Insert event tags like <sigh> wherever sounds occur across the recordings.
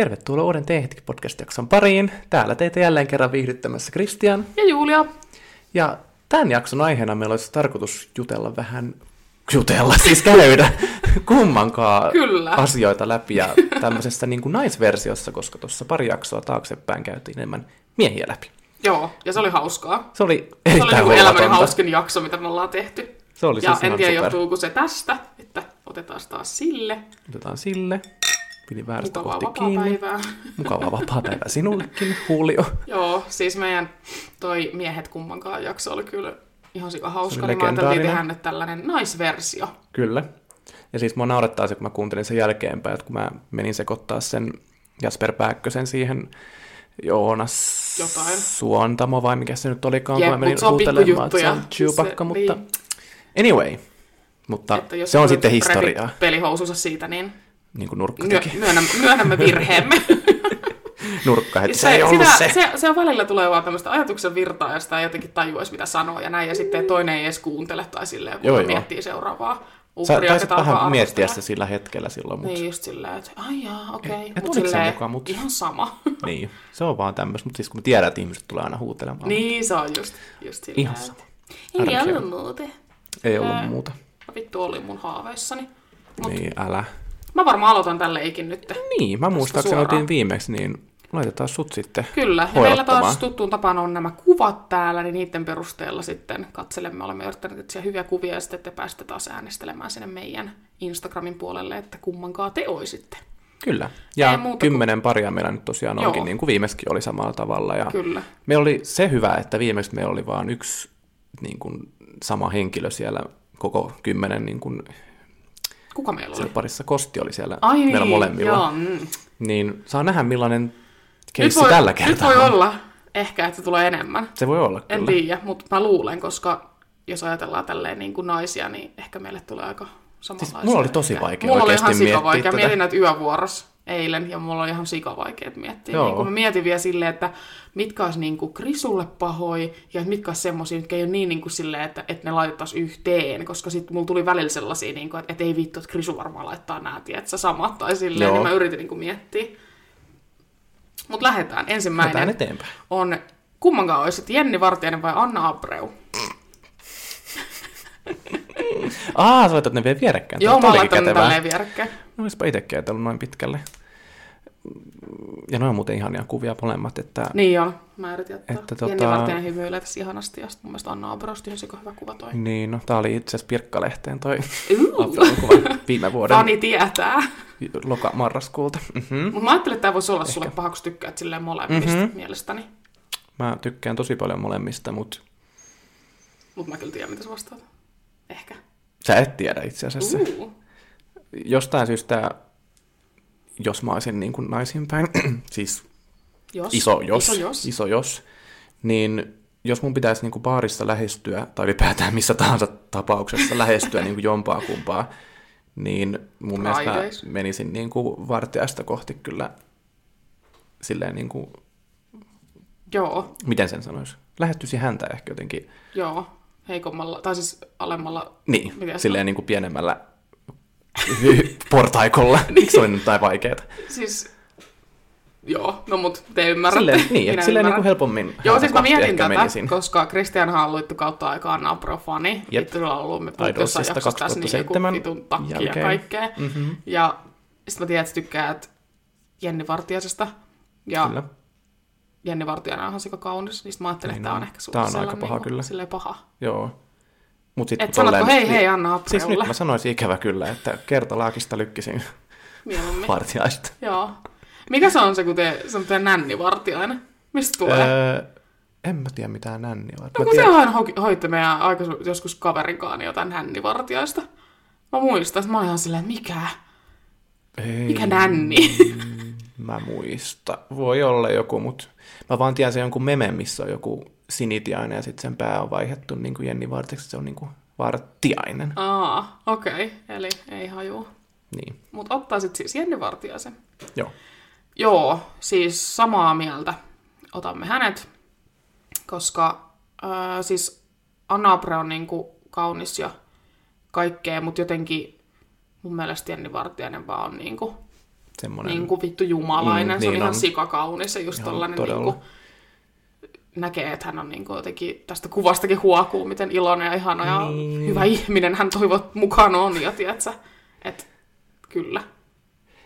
Tervetuloa uuden Teehti podcast-jakson pariin. Täällä teitä jälleen kerran viihdyttämässä Kristian. Ja Julia. Ja tämän jakson aiheena meillä olisi tarkoitus jutella vähän, jutella, <laughs> siis käydä kummankaan Kyllä. asioita läpi ja <laughs> tämmöisessä niin kuin naisversiossa, koska tuossa pari jaksoa taaksepäin käytiin enemmän miehiä läpi. Joo, ja se oli hauskaa. Se oli Se oli erittäin niin elämäni huomatonta. hauskin jakso, mitä me ollaan tehty. Se oli ja siis en tiedä, johtuuko se tästä, että otetaan taas sille. Otetaan sille. Pidin väärästä Mukavaa kohti kiinni. vapaa-päivää. <laughs> Mukavaa vapaa-päivää sinullekin, Julio. Joo, siis meidän toi Miehet kummankaan jakso oli kyllä ihan sika hauska. Niin mä ajattelin tehdä nyt tällainen naisversio. Kyllä. Ja siis mua naurattaa se, kun mä kuuntelin sen jälkeenpäin, että kun mä menin sekoittaa sen Jasper Pääkkösen siihen Joonas Jotain. Suontamo vai mikä se nyt olikaan, Jep, kun mä menin huutelemaan, että se on. Chewbacca, Se- mutta niin. anyway. Mutta Että jos se on sitten historiaa, pelihousunsa siitä, niin niin kuin Nurkka myö- teki. myönnämme, myönnämme virheemme. <laughs> Nurkka, että se, se, ei ollut sitä, se. se. se. on välillä tulee vaan tämmöistä ajatuksen virtaa ja sitä ei jotenkin tajua edes, mitä sanoo ja näin. Ja sitten toinen ei edes kuuntele tai silleen, kun Joo, joo, joo. miettii seuraavaa Sä uhria, taisit vähän miettiä sitä sillä hetkellä silloin, mutta Niin just silleen, että ai jaa, okei. Et- et Mut silleen, mukaan, mut- Ihan sama. <laughs> niin, se on vaan tämmöistä. Mutta siis kun me tiedän, että ihmiset tulee aina huutelemaan. niin se on just, just silleen. Ihan sama. Ei ollut muuten. Ei ollut muuta. Vittu oli mun haaveissani. Mut Niin, älä. Mä varmaan aloitan tälle ikin nyt. Niin, mä muistaakseni oltiin viimeksi, niin laitetaan sut sitten Kyllä, ja meillä taas tuttuun tapaan on nämä kuvat täällä, niin niiden perusteella sitten katselemme, olemme yrittäneet etsiä hyviä kuvia ja sitten te pääsette taas äänestelemään sinne meidän Instagramin puolelle, että kummankaan te oisitte. Kyllä. Ja kymmenen paria meillä nyt tosiaan Joo. onkin, niin kuin viimeksikin oli samalla tavalla. Ja Kyllä. me oli se hyvä, että viimeksi meillä oli vain yksi niin kuin, sama henkilö siellä koko kymmenen niin kuin, Kuka meillä oli? siellä parissa. Kosti oli siellä Ai meillä niin, molemmilla. Joo, mm. Niin saa nähdä millainen Nyt keissi voi, tällä nyt kertaa voi on. olla ehkä, että tulee enemmän. Se voi olla En kyllä. tiedä, mutta mä luulen, koska jos ajatellaan tälleen niin kuin naisia, niin ehkä meille tulee aika samanlaisia. Siis mulla oli tosi vaikea Mulla oli oikeasti ihan miettiä sikavaikea. tätä. Mietin näitä yövuorossa eilen ja mulla oli ihan sikavaikeet miettiä. Joo. Niin kun mä mietin vielä silleen, että mitkä olisi niin kuin Krisulle pahoi ja mitkä olisi semmoisia, mitkä ei ole niin, niin kuin silleen, että, että ne laitettaisiin yhteen. Koska sitten mulla tuli välillä sellaisia, niin kuin, että, että ei vittu, että Krisu varmaan laittaa nämä, tiedätkö, samat tai silleen. Joo. Niin mä yritin niin kuin miettiä. Mutta lähdetään. Ensimmäinen Lähdetään eteenpäin. on kummankaan olisit Jenni Vartijainen vai Anna Abreu? Aa, sä laitat ne vielä vierekkäin. Joo, Tuo mä kätevää. tälleen vierekkäin. No olisipa itsekin ajatellut noin pitkälle. Ja ne on muuten ihania kuvia molemmat, että Niin on, mä yritin ottaa. Että Että tota- Jenni Vartijainen hymyilee tässä ihanasti ja sitten mun mielestä Anna ihan sika hyvä kuva toi. niin, no tää oli itse asiassa Pirkkalehteen toi Apple-kuva viime <laughs> vuoden Fani tietää. loka-marraskuulta. Mm-hmm. Mutta mä ajattelin, että tämä voisi olla sulle paha, kun tykkäät silleen molemmista Mhm. mm-hmm. mielestäni. Mä tykkään tosi paljon molemmista, mutta Mutta mä kyllä tiedän, mitä sä vastaat. Ehkä. sä et tiedä itse asiassa. Uh. Jostain syystä, jos mä olisin niin kuin naisinpäin, <clears throat> siis Jos. iso jos, Iso jos. iso jos niin jos mun pitäisi niin kuin baarissa lähestyä, tai ylipäätään missä tahansa tapauksessa lähestyä niin kuin jompaa kumpaa, niin mun mielestä mä Raideis. menisin niin kuin vartijasta kohti kyllä silleen niin kuin, Joo, miten sen sanoisi, lähestyisi häntä ehkä jotenkin, joo. Heikommalla, tai siis alemmalla. niin, silleen niin kuin pienemmällä <laughs> portaikolla, se oli nyt jotain vaikeeta. Siis, joo, no mut te ymmärrätte. Silleen, niin, Minä että silleen niin kuin helpommin Joo, siis mä mietin tätä, menisin. koska Kristianhan on luittu kautta aikaan Napro-fani. Jep. Sulla on ollut me puhuttiin jossain Idolsista jaksossa tässä niin joku 2007 vitun takki ja jälkeen. kaikkea. Mhm. Ja sitten mä tiedän, että tykkäät Jenni Vartiaisesta. Ja Kyllä. Jenni Vartiainen on sika kaunis, niin sit mä ajattelin, Niin että tää on ehkä sulle Tää on aika paha niinku kyllä. Silleen paha. Joo. Mut sit, Et sanotko, tolleen- hei hei Anna Siis nyt mä sanoisin ikävä kyllä, että kertalaakista lykkisin Mieluummin. vartijaista. Joo. Mikä se on se, kun te, se on teidän nänni Vartiainen? Mistä tulee? Öö, en mä tiedä mitään nänniä. No Mä kun se tiedän, aina ho- hoitte meidän aikaisemmin joskus kaverinkaan jotain nännivartiaista. Mä muistan, että mä olin ihan silleen, mikä? ei, Mikä nänni? <laughs> Mä muista. Voi olla joku, mut mä vaan tiedän sen jonkun meme, missä on joku sinitiainen ja sitten sen pää on vaihdettu niin kuin Jenni Vartijaksi, se on niin kuin vartiainen. Aa, okei. Okay. Eli ei haju. Niin, Mutta ottaisit siis Jenni Vartiaisen. joo. Joo, siis samaa mieltä. Otamme hänet, koska äh, siis Anna Abre on niinku kaunis ja kaikkea, mutta jotenkin mun mielestä Jenni Vartiainen vaan on niinku semmoinen... Niin kuin vittu jumalainen, Mm, se on niin ihan on. sikakaunis ja just Ihan tollanen todella. niin kuin, näkee, että hän on niin kuin jotenkin tästä kuvastakin huokuu, miten iloinen ja ihana ja Niin. hyvä ihminen hän toivot mukaan on ja tiedätkö, että kyllä.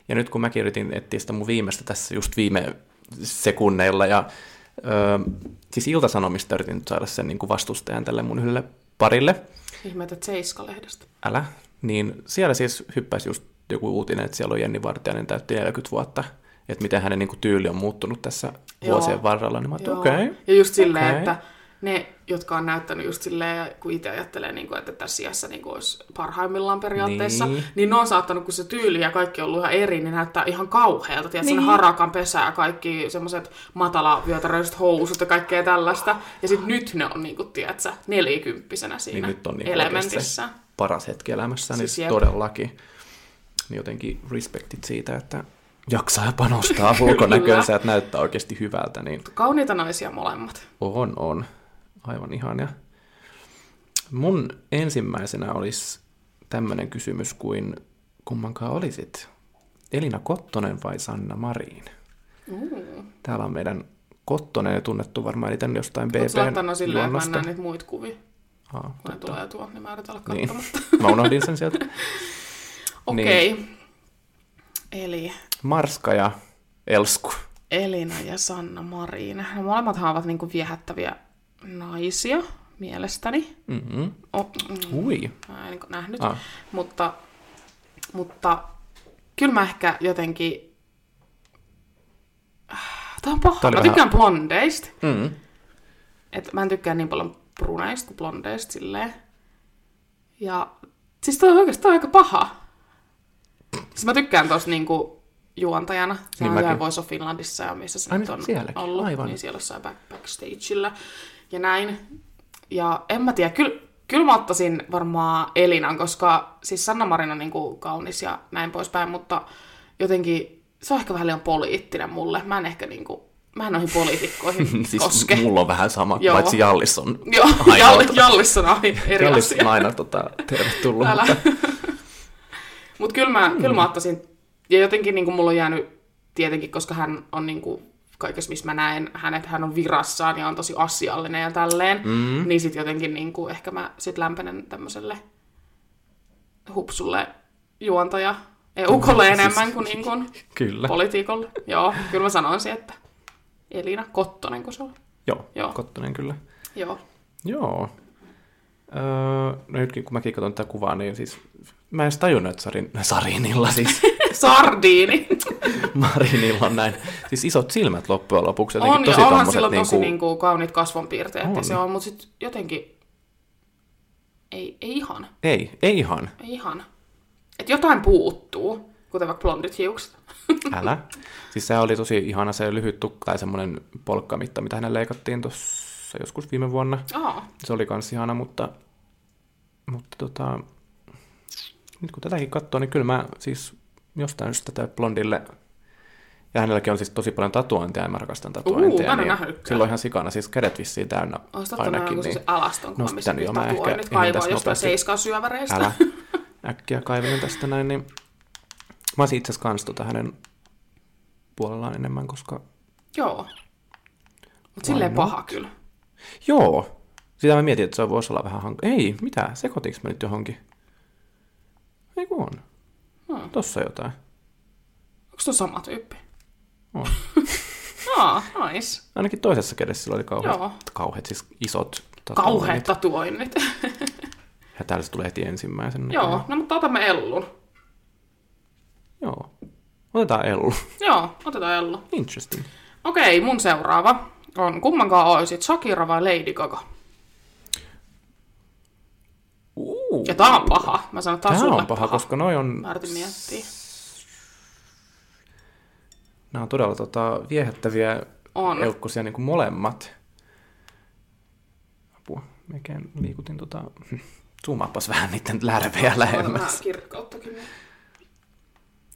Ja nyt kun mäkin yritin etsiä sitä mun viimeistä tässä just viime sekunneilla, ja öö, siis Iltasanomista yritin nyt saada sen niin kuin vastustajan tälle mun yhdelle parille, Ihmeitä Seiska-lehdestä. älä, niin siellä siis hyppäsi just joku uutinen, että siellä on Jenni Vartiainen täytti 40 vuotta, että miten hänen niin kuin, tyyli on muuttunut tässä Joo. vuosien varrella, niin mä Joo. okei. Okay. Ja just silleen, Okei. että ne, jotka on näyttänyt just silleen, kun itse ajattelee, niin kuin, että tässä iässä niin kuin olisi parhaimmillaan periaatteessa, Niin. niin. niin ne on saattanut, kun se tyyli ja kaikki on ollut ihan eri, niin näyttää ihan kauhealta. Tiedätkö, Niin. niin. harakan pesä ja kaikki semmoiset matalavyötäröiset housut ja kaikkea tällaista. Ja sitten nyt ne on, niin kuin, tiedätkö, nelikymppisenä siinä Niin nyt on niin elementissä. paras hetki elämässä, niin Siis siis jep. todellakin. Niin jotenkin respektit siitä, että jaksaa ja panostaa <laughs> ulkonäköönsä, että näyttää oikeasti hyvältä, niin Kauniita naisia molemmat. on, on. Aivan ihania. Mun ensimmäisenä olisi tämmöinen kysymys kuin kummankaan olisit? Elina Kottonen vai Sanna Marin? Uh. Täällä on meidän Kottonen tunnettu varmaan eniten jostain Oletko BBn silleen, että mä en juonnosta. näe niitä muita kuvia? Aa, Kun tulee tuo, niin mä yritän olla Niin. Mä unohdin sen sieltä. <laughs> Okei. Okay. Eli Marska ja Elsku. Elina ja Sanna Marin. No, molemmathan ovat niinku viehättäviä naisia, mielestäni. Mm-hmm. Oh, mm, Ui. mä en niinku nähnyt. Ah. Mutta, mutta kyllä mä ehkä jotenkin... Tämä on paha. Oli Mä vähän- tykkään blondeista. Mm. Et mä en tykkää niin paljon bruneista kuin blondeista silleen. Ja siis toi on on aika paha. Siis mä tykkään tosta niinku juontajana. Se Niin on Voice of Finlandissa ja missä se Ai nyt niin, on sielläkin, ollut. aivan. Niin siellä jossain back, backstageillä ja näin. Ja en mä tiedä, kyllä, kyllä mä ottaisin varmaan Elinan, koska siis Sanna Marin on niinku kaunis ja näin poispäin, mutta jotenkin se on ehkä vähän liian poliittinen mulle. Mä en ehkä niinku, mä en noihin poliitikkoihin <laughs> siis koske. mulla on vähän sama, Joo. paitsi Jallis on <laughs> Joo, Jalli, tota- Jallis on ai- eri Jallis asia. on aina tota, tervetullut. Mutta, <laughs> Mutta kyllä mä, mm. kyllä mä ottaisin, ja jotenkin niin kuin mulla on jäänyt tietenkin, koska hän on niin kuin kaikessa, missä mä näen hänet, hän on virassaan ja on tosi asiallinen ja tälleen, mm. niin sitten jotenkin niin kuin, ehkä mä sit lämpenen tämmöiselle hupsulle juontaja eukolle enemmän kuin, niin kuin <laughs> kyllä. politiikolle. Joo, kyllä mä sanoisin, että Elina Kottonen, kun se on. Joo, Joo. Kottonen kyllä. Joo. Joo. Öö, no nytkin kun mäkin katson tätä kuvaa, niin siis mä en edes tajunnut, että Sarin, Sarinilla siis Sardiini. <laughs> Marinilla on näin, siis isot silmät loppujen lopuksi. Jotenkin on, tosi ja onhan tommoset sillä tosi niinku- niinku kauniit kasvonpiirteet, On. ja se on, mutta sitten jotenkin ei, ei ihan, Ei, ei ihan. ei ihan. Et jotain puuttuu, kuten vaikka blondit hiukset. <laughs> Älä. Siis se oli tosi ihana se lyhyt tukka tai semmoinen polkkamitta, mitä hänen leikattiin tuossa joskus viime vuonna. Aa, Se oli kans ihana, mutta, mutta tota, nyt kun tätäkin katsoo, niin kyllä mä siis jostain syystä tätä blondille, ja hänelläkin on siis tosi paljon tatuointia, ja mä rakastan tatuointia. ole niin silloin ihan sikana, siis kädet vissiin täynnä ottanut ainakin. Niin, niin. alaston tän jo, nyt mä ehkä ehdin kaivaa jostain nopeasti. seiskan syöväreistä. älä <laughs> äkkiä kaivelen tästä näin, niin mä olisin itse asiassa kans tota hänen puolellaan enemmän, koska Joo. Mut silleen not? paha kyllä. Joo. Sitä mä mietin, että se voisi olla vähän hank... Ei, mitä? Sekoitinko mä nyt johonkin? Ei kun on. Hmm. Tossa jotain. Onko tuo sama tyyppi? On. <laughs> Aa, nice. Ainakin toisessa kädessä sillä oli kauheat, Joo. kauheat siis isot Kauheat tatuoinnit. tatuoinnit. <laughs> Ja täällä se tulee heti ensimmäisenä. Joo, no mutta otamme Ellun. Joo. Otetaan Ellu. Joo, otetaan Ellu. Interesting. Okei, mun seuraava on kummankaan oisit Shakira vai Lady Gaga? Uh. Ja tää on paha. Mä sanon, tää on Tää on paha, koska noi on, Mä miettiä. nämä on todella tota, viehättäviä On. eukkosia niin kuin molemmat. Apua, mekin liikutin tota... Zoomaapas vähän niiden lärvejä Laitan lähemmäs. kirkkauttakin.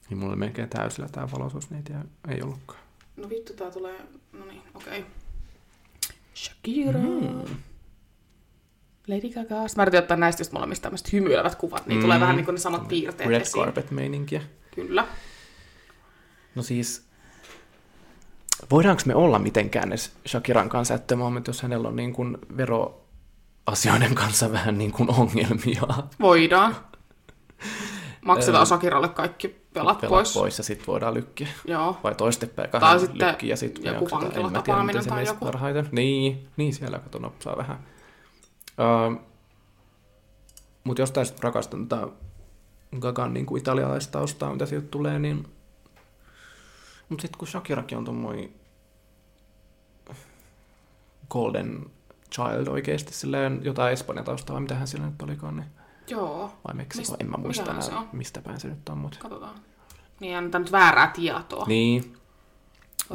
Niin mulla oli melkein täysillä tää valoisuus, niitä ei- ei ollutkaan. No vittu, tää tulee... No niin, okei. Shakira. Mm. Lady Gaga. Mä yritin ottaa näistä just molemmista tämmöiset hymyilevät kuvat, niin Mm. tulee vähän niin kuin ne samat piirteet Red esiin. carpet meininkiä. Kyllä. No siis, voidaanko me olla mitenkään edes Shakiran kanssa at the moment, jos hänellä on niin kuin veroasioiden kanssa vähän niin kuin ongelmia? Voidaan. <laughs> Maksetaan Sakiralle kaikki velat, Velat pois. pois ja sitten voidaan lykkiä. Joo. Vai toistepäin Tai kahden sitten lykkiä ja sitten joku vankilatapaaminen tai joku. parhaiten. Niin, niin siellä kato nopsaa vähän. Uh, Mutta jostain sitten rakastan tätä Gagan niin kuin italialaistaustaa, mitä sieltä tulee, niin... Mutta sitten kun Shakirakin on tuommoinen Golden Child oikeasti, silleen jotain Espanjan taustaa, vai mitähän sillä nyt olikaan, niin... Joo. vai Meksiko, Mist- en mä muista enää, mistä päin se nyt on, mutta... Katsotaan. Niin annetaan nyt väärää tietoa. Niin.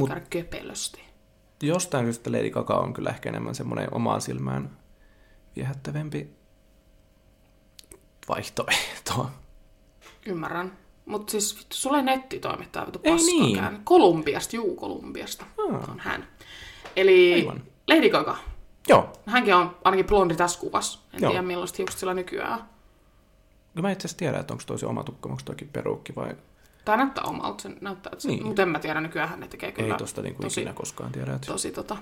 Voi mut- köpelösti. jostain syystä Lady Gaga on kyllä ehkä enemmän semmoinen omaan silmään viehättävämpi vaihtoehto. Ymmärrän. Mutta siis vittu, sulla ei nettitoimittaja vittu Ei niin. Kolumbiasta, juu Kolumbiasta. Aa. On hän. Eli Aivan. Lady Gaga. Joo, Hänkin on ainakin blondi tässä kuvassa. En Joo. tiedä millaista hiukset sillä nykyään. kyllä mä itse asiassa tiedän, että onko toi se oma tukka, onko toikin peruukki vai Tää näyttää omalta, se näyttää, että se, Niin. niin. mutta en mä tiedä, nykyään hän ne tekee kyllä ei tosta niinku tosi, ikinä koskaan tiedä, että tosi tota.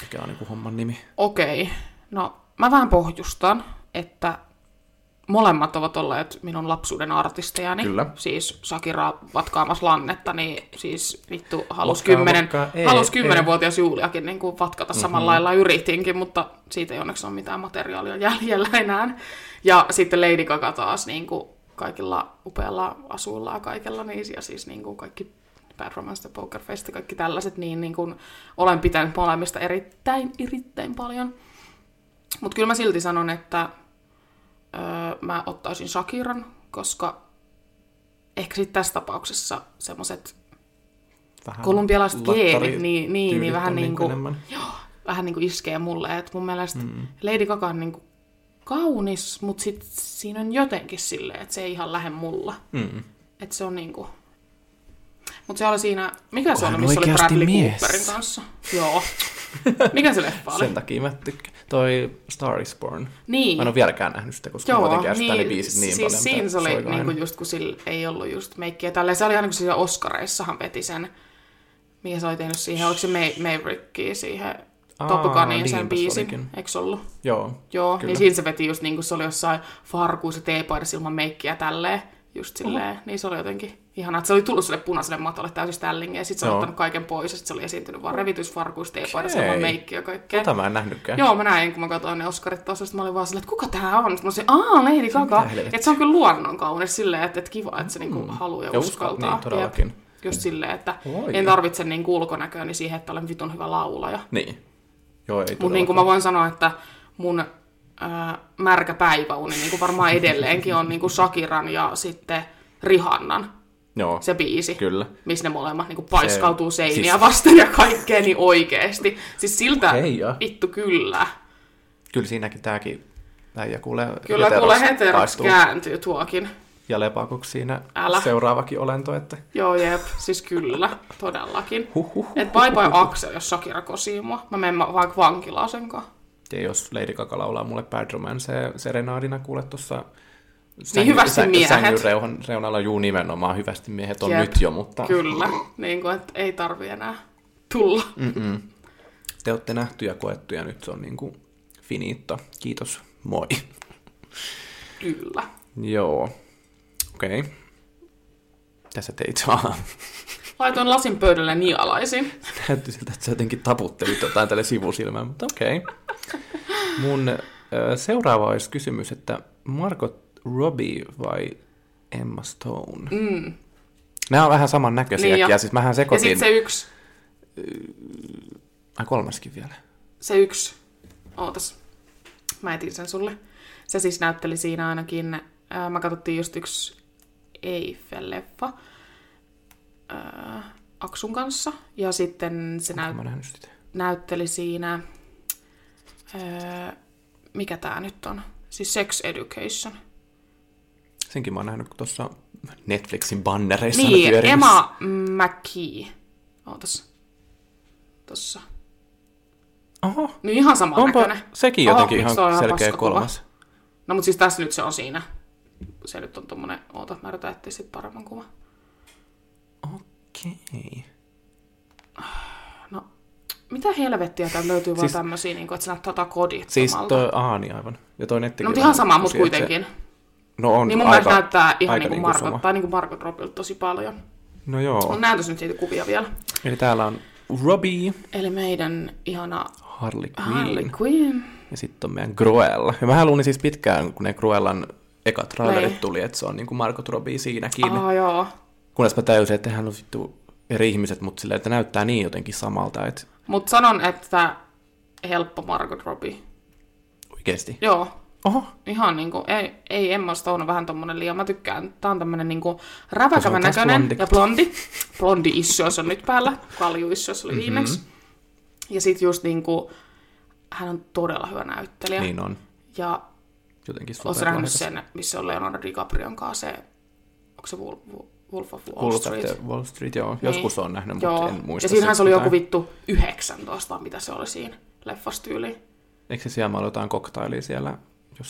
mikä on niinku homman nimi. Okei, no mä vähän pohjustan, että molemmat ovat olleet minun lapsuuden artistejani. Kyllä. Siis Shakira vatkaamassa lannetta, niin siis vittu halus kymmenen, halus kymmenenvuotias Juliakin niin kuin vatkata mm-hmm. samalla lailla yritinkin, mutta siitä ei onneksi ole mitään materiaalia jäljellä enää. Ja sitten Lady Gaga taas niin kuin kaikilla upealla asuilla ja kaikella, niin, ja siis niin kuin kaikki Bad Romance Poker Face kaikki tällaiset, niin, niin kuin olen pitänyt molemmista erittäin, erittäin paljon. Mutta kyllä mä silti sanon, että öö, mä ottaisin Shakiran, koska ehkä sitten tässä tapauksessa semmoiset kolumbialaiset geenit, niin, niin, niin vähän niin kuin, enemmän. vähän niin kuin iskee mulle. Et mun mielestä mm. Lady Gaga on niin kuin kaunis, mutta sit siinä on jotenkin silleen, että se ei ihan lähde mulla. Mm. Että se on niinku... Mutta se oli siinä... Mikä se on, missä oli Bradley mies? Cooperin kanssa? Joo. Mikä se leffa oli? Sen takia mä tykkään. Toi Star is Born. Niin. Mä en ole vieläkään nähnyt sitä, koska Joo, mä jotenkin niin, ne biisit niin siis paljon. siinä oli niinku aina. just, kun sillä ei ollut just meikkiä tälleen. Se oli aina kun siellä Oscareissahan veti sen, mikä se oli tehnyt siihen, oliko se Ma- Maverickia siihen Aa, Top Gunin sen niinpä se biisin, olikin. eikö ollut? Joo. Joo, Kyllä. niin siinä se veti just niin kuin se oli jossain farkuissa teepaidassa ilman meikkiä tälleen, just silleen, niin se oli jotenkin ihanaa, että se oli tullut sille punaiselle matolle täysin ställingiä, ja sitten se Joo. ottanut kaiken pois, ja sitten se oli esiintynyt vaan revitysfarkuissa teepaidassa Okei. ilman meikkiä ja kaikkea. Tota mä en nähnytkään. Joo, mä näin, kun mä katsoin ne Oscarit tuossa, mä olin vaan silleen, että kuka tää on? Sitten mä olisin, aah, Lady Gaga. Että se on kyllä luonnon kaunis silleen, että, että kiva, että se niinku haluaa ja, Ja uskaltaa. uskal- niin, todellakin. Jep. Just silleen, että Oi. en tarvitse niin ulkonäköä niin siihen, että olen vitun hyvä laulaja. Niin. Joo, ei Mutta niin kuin mä voin sanoa, että mun ää, märkä päiväuni niin kuin varmaan edelleenkin on niin kuin Shakiran ja sitten Rihannan Joo, se biisi, kyllä. missä ne molemmat niin kuin paiskautuu Se- seiniä siis- vasten ja kaikkea, niin oikeesti. Siis siltä joo. vittu kyllä. Kyllä siinäkin tääkin äijä kuulee Kyllä heteros kuule heteroksi paistuu kääntyy tuokin. Ja lepakuksi siinä Älä. seuraavakin olento, että Joo, jep, siis kyllä, todellakin. Huhhuh. Et bye bye Axel, jos Shakira kosii mua. Mä menen vaikka vankilaan sen kanssa. ja jos Lady Gaga laulaa mulle Bad Romance serenaadina kuule tuossa Niin hyvästi miehet. sängyn reunalla juu nimenomaan hyvästi miehet on Jep, nyt jo, mutta Kyllä, niin kuin, että ei tarvi enää tulla. Mm-mm. te olette nähty ja koettu ja nyt se on niinku finito. Kiitos, moi. Kyllä. Joo, okei. Okay. Tässä teit vaan. Laitoin lasin pöydälle nialaisin. Näytti siltä, että sä jotenkin taputtelit jotain tälle sivusilmään, mutta okei. Okay. Mun seuraava olisi kysymys, että Margot Robbie vai Emma Stone? Mm. Nämä on vähän samannäköisiä, Niin jo. ja siis mähän Ja sekoitin... sitten se yksi, Ai kolmaskin vielä. se yksi, ootas, mä etin sen sulle. Se siis näytteli siinä ainakin, ää, mä katsottiin just yksi Eiffel-leffa ää, Aksun kanssa. Ja sitten se näyt, näytteli siinä, ää, mikä tää nyt on? Siis Sex Education. Senkin mä oon nähnyt tuossa Netflixin bannereissa Niin. Emma McKee. Ootas. Tossa. Oho, Niin ihan sama onpa näköinen. sekin Oho, jotenkin miksi ihan ihan selkeä kolmas. No mutta siis tässä nyt se on siinä. Se nyt on tommonen, oota, mä yritän etsiä sit paremman kuvan. Okei. No, mitä helvettiä täältä löytyy siis, vaan tämmöisiä, niin kuin, että sä näet tota kodittomalta. Siis toi Aani aivan. Ja toi netti. no, mutta ihan sama, mutta kuitenkin. No on Niin mun aika, mielestä näyttää ihan aika niin kuin niinku Margot, sama. tai niin kuin Margot Robbie tosi paljon. No joo. On näytös nyt siitä kuvia vielä. Eli täällä on Robbie, Eli meidän ihana Harley Quinn Harley Quinn. ja sitten on meidän Cruella. Ja mä luulin siis pitkään, kun ne Cruellan ekat trailerit Niin. tuli, että se on niinku Margot Robbie siinäkin. Aa, joo. Kunnes mä täysin, että hän on vittu eri ihmiset, mutta silleen, että näyttää niin jotenkin samalta, että Mutta sanon, että helppo Margot Robbie. oikeesti. Joo, Oho, ihan niinku, ei, ei Emma Stone on vähän tommonen liian, mä tykkään, tää on tämmönen niinku räväkävän näköinen blondi. ja blondi. Blondi issues on nyt päällä, kalju issues Mhm. oli viimeksi. Ja sit just niinku, hän on todella hyvä näyttelijä. niin on. Ja Jotenkin ootko nähnyt sen, missä on Leonardo DiCaprion kanssa se, onko se Wolf, Wolf of Wall Wolf Street? Wall Street, joo. Niin. Joskus on nähnyt, mutta Joo. en muista. ja siinähän se oli joku vittu 19, vai mitä se oli siinä leffassa tyyliin. Eikö se siellä mailla jotain koktailia siellä?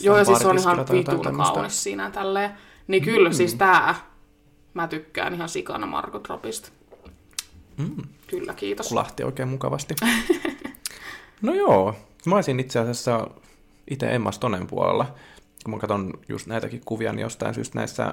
Joo, ja siis se on ihan vitun kaunis siinä tälleen. Niin kyllä, mm. siis tää, mä tykkään ihan sikana Margot Robbista. Mm. Kyllä, kiitos. kulahti oikein mukavasti. <laughs> no joo, mä olisin itse asiassa itse Emma Stonen puolella. Kun mä katson just näitäkin kuvia, niin jostain syystä näissä...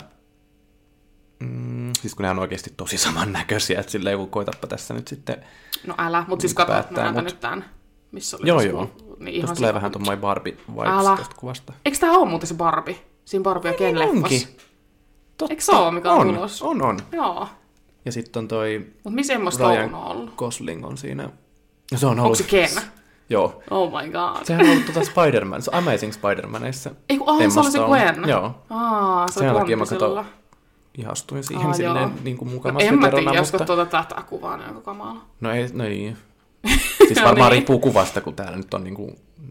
Mm, siis kun ne on oikeasti tosi samannäköisiä, että silleen kun koitappa tässä nyt sitten... No älä, mutta siis Niin kato, päättää, mä näytän mut- nyt tän, missä oli Joo, joo. Niin Tuosta ihan tulee sika- vähän tommoinen Barbie vibes tosta kuvasta. Eikö tää oo muuten se Barbie? Siinä Barbie ja Ken Niin onkin. leffassa. Totta. Eikö se oo, mikä on on, tulos? on, on. Joo. Ja sitten on toi Mut missä Stone Ryan on ollut? Gosling on siinä. Ja se on Onko ollut... se Ken? Joo. Oh my god. Sehän on ollut tuota Spider-Man, se Amazing Spider-Manissa. Ei kun, ah, se oli se. Gwen. Joo. Aa, se Sen takia mä sillä. Ihastuin siihen Aa, silleen joo. niin kuin No, mukamassa en mä tiedä, mutta... tuota tätä kuvaa, niin onko kamala. No ei, no ei. Siis varmaan niin. riippuu kuvasta, kun täällä nyt on niinku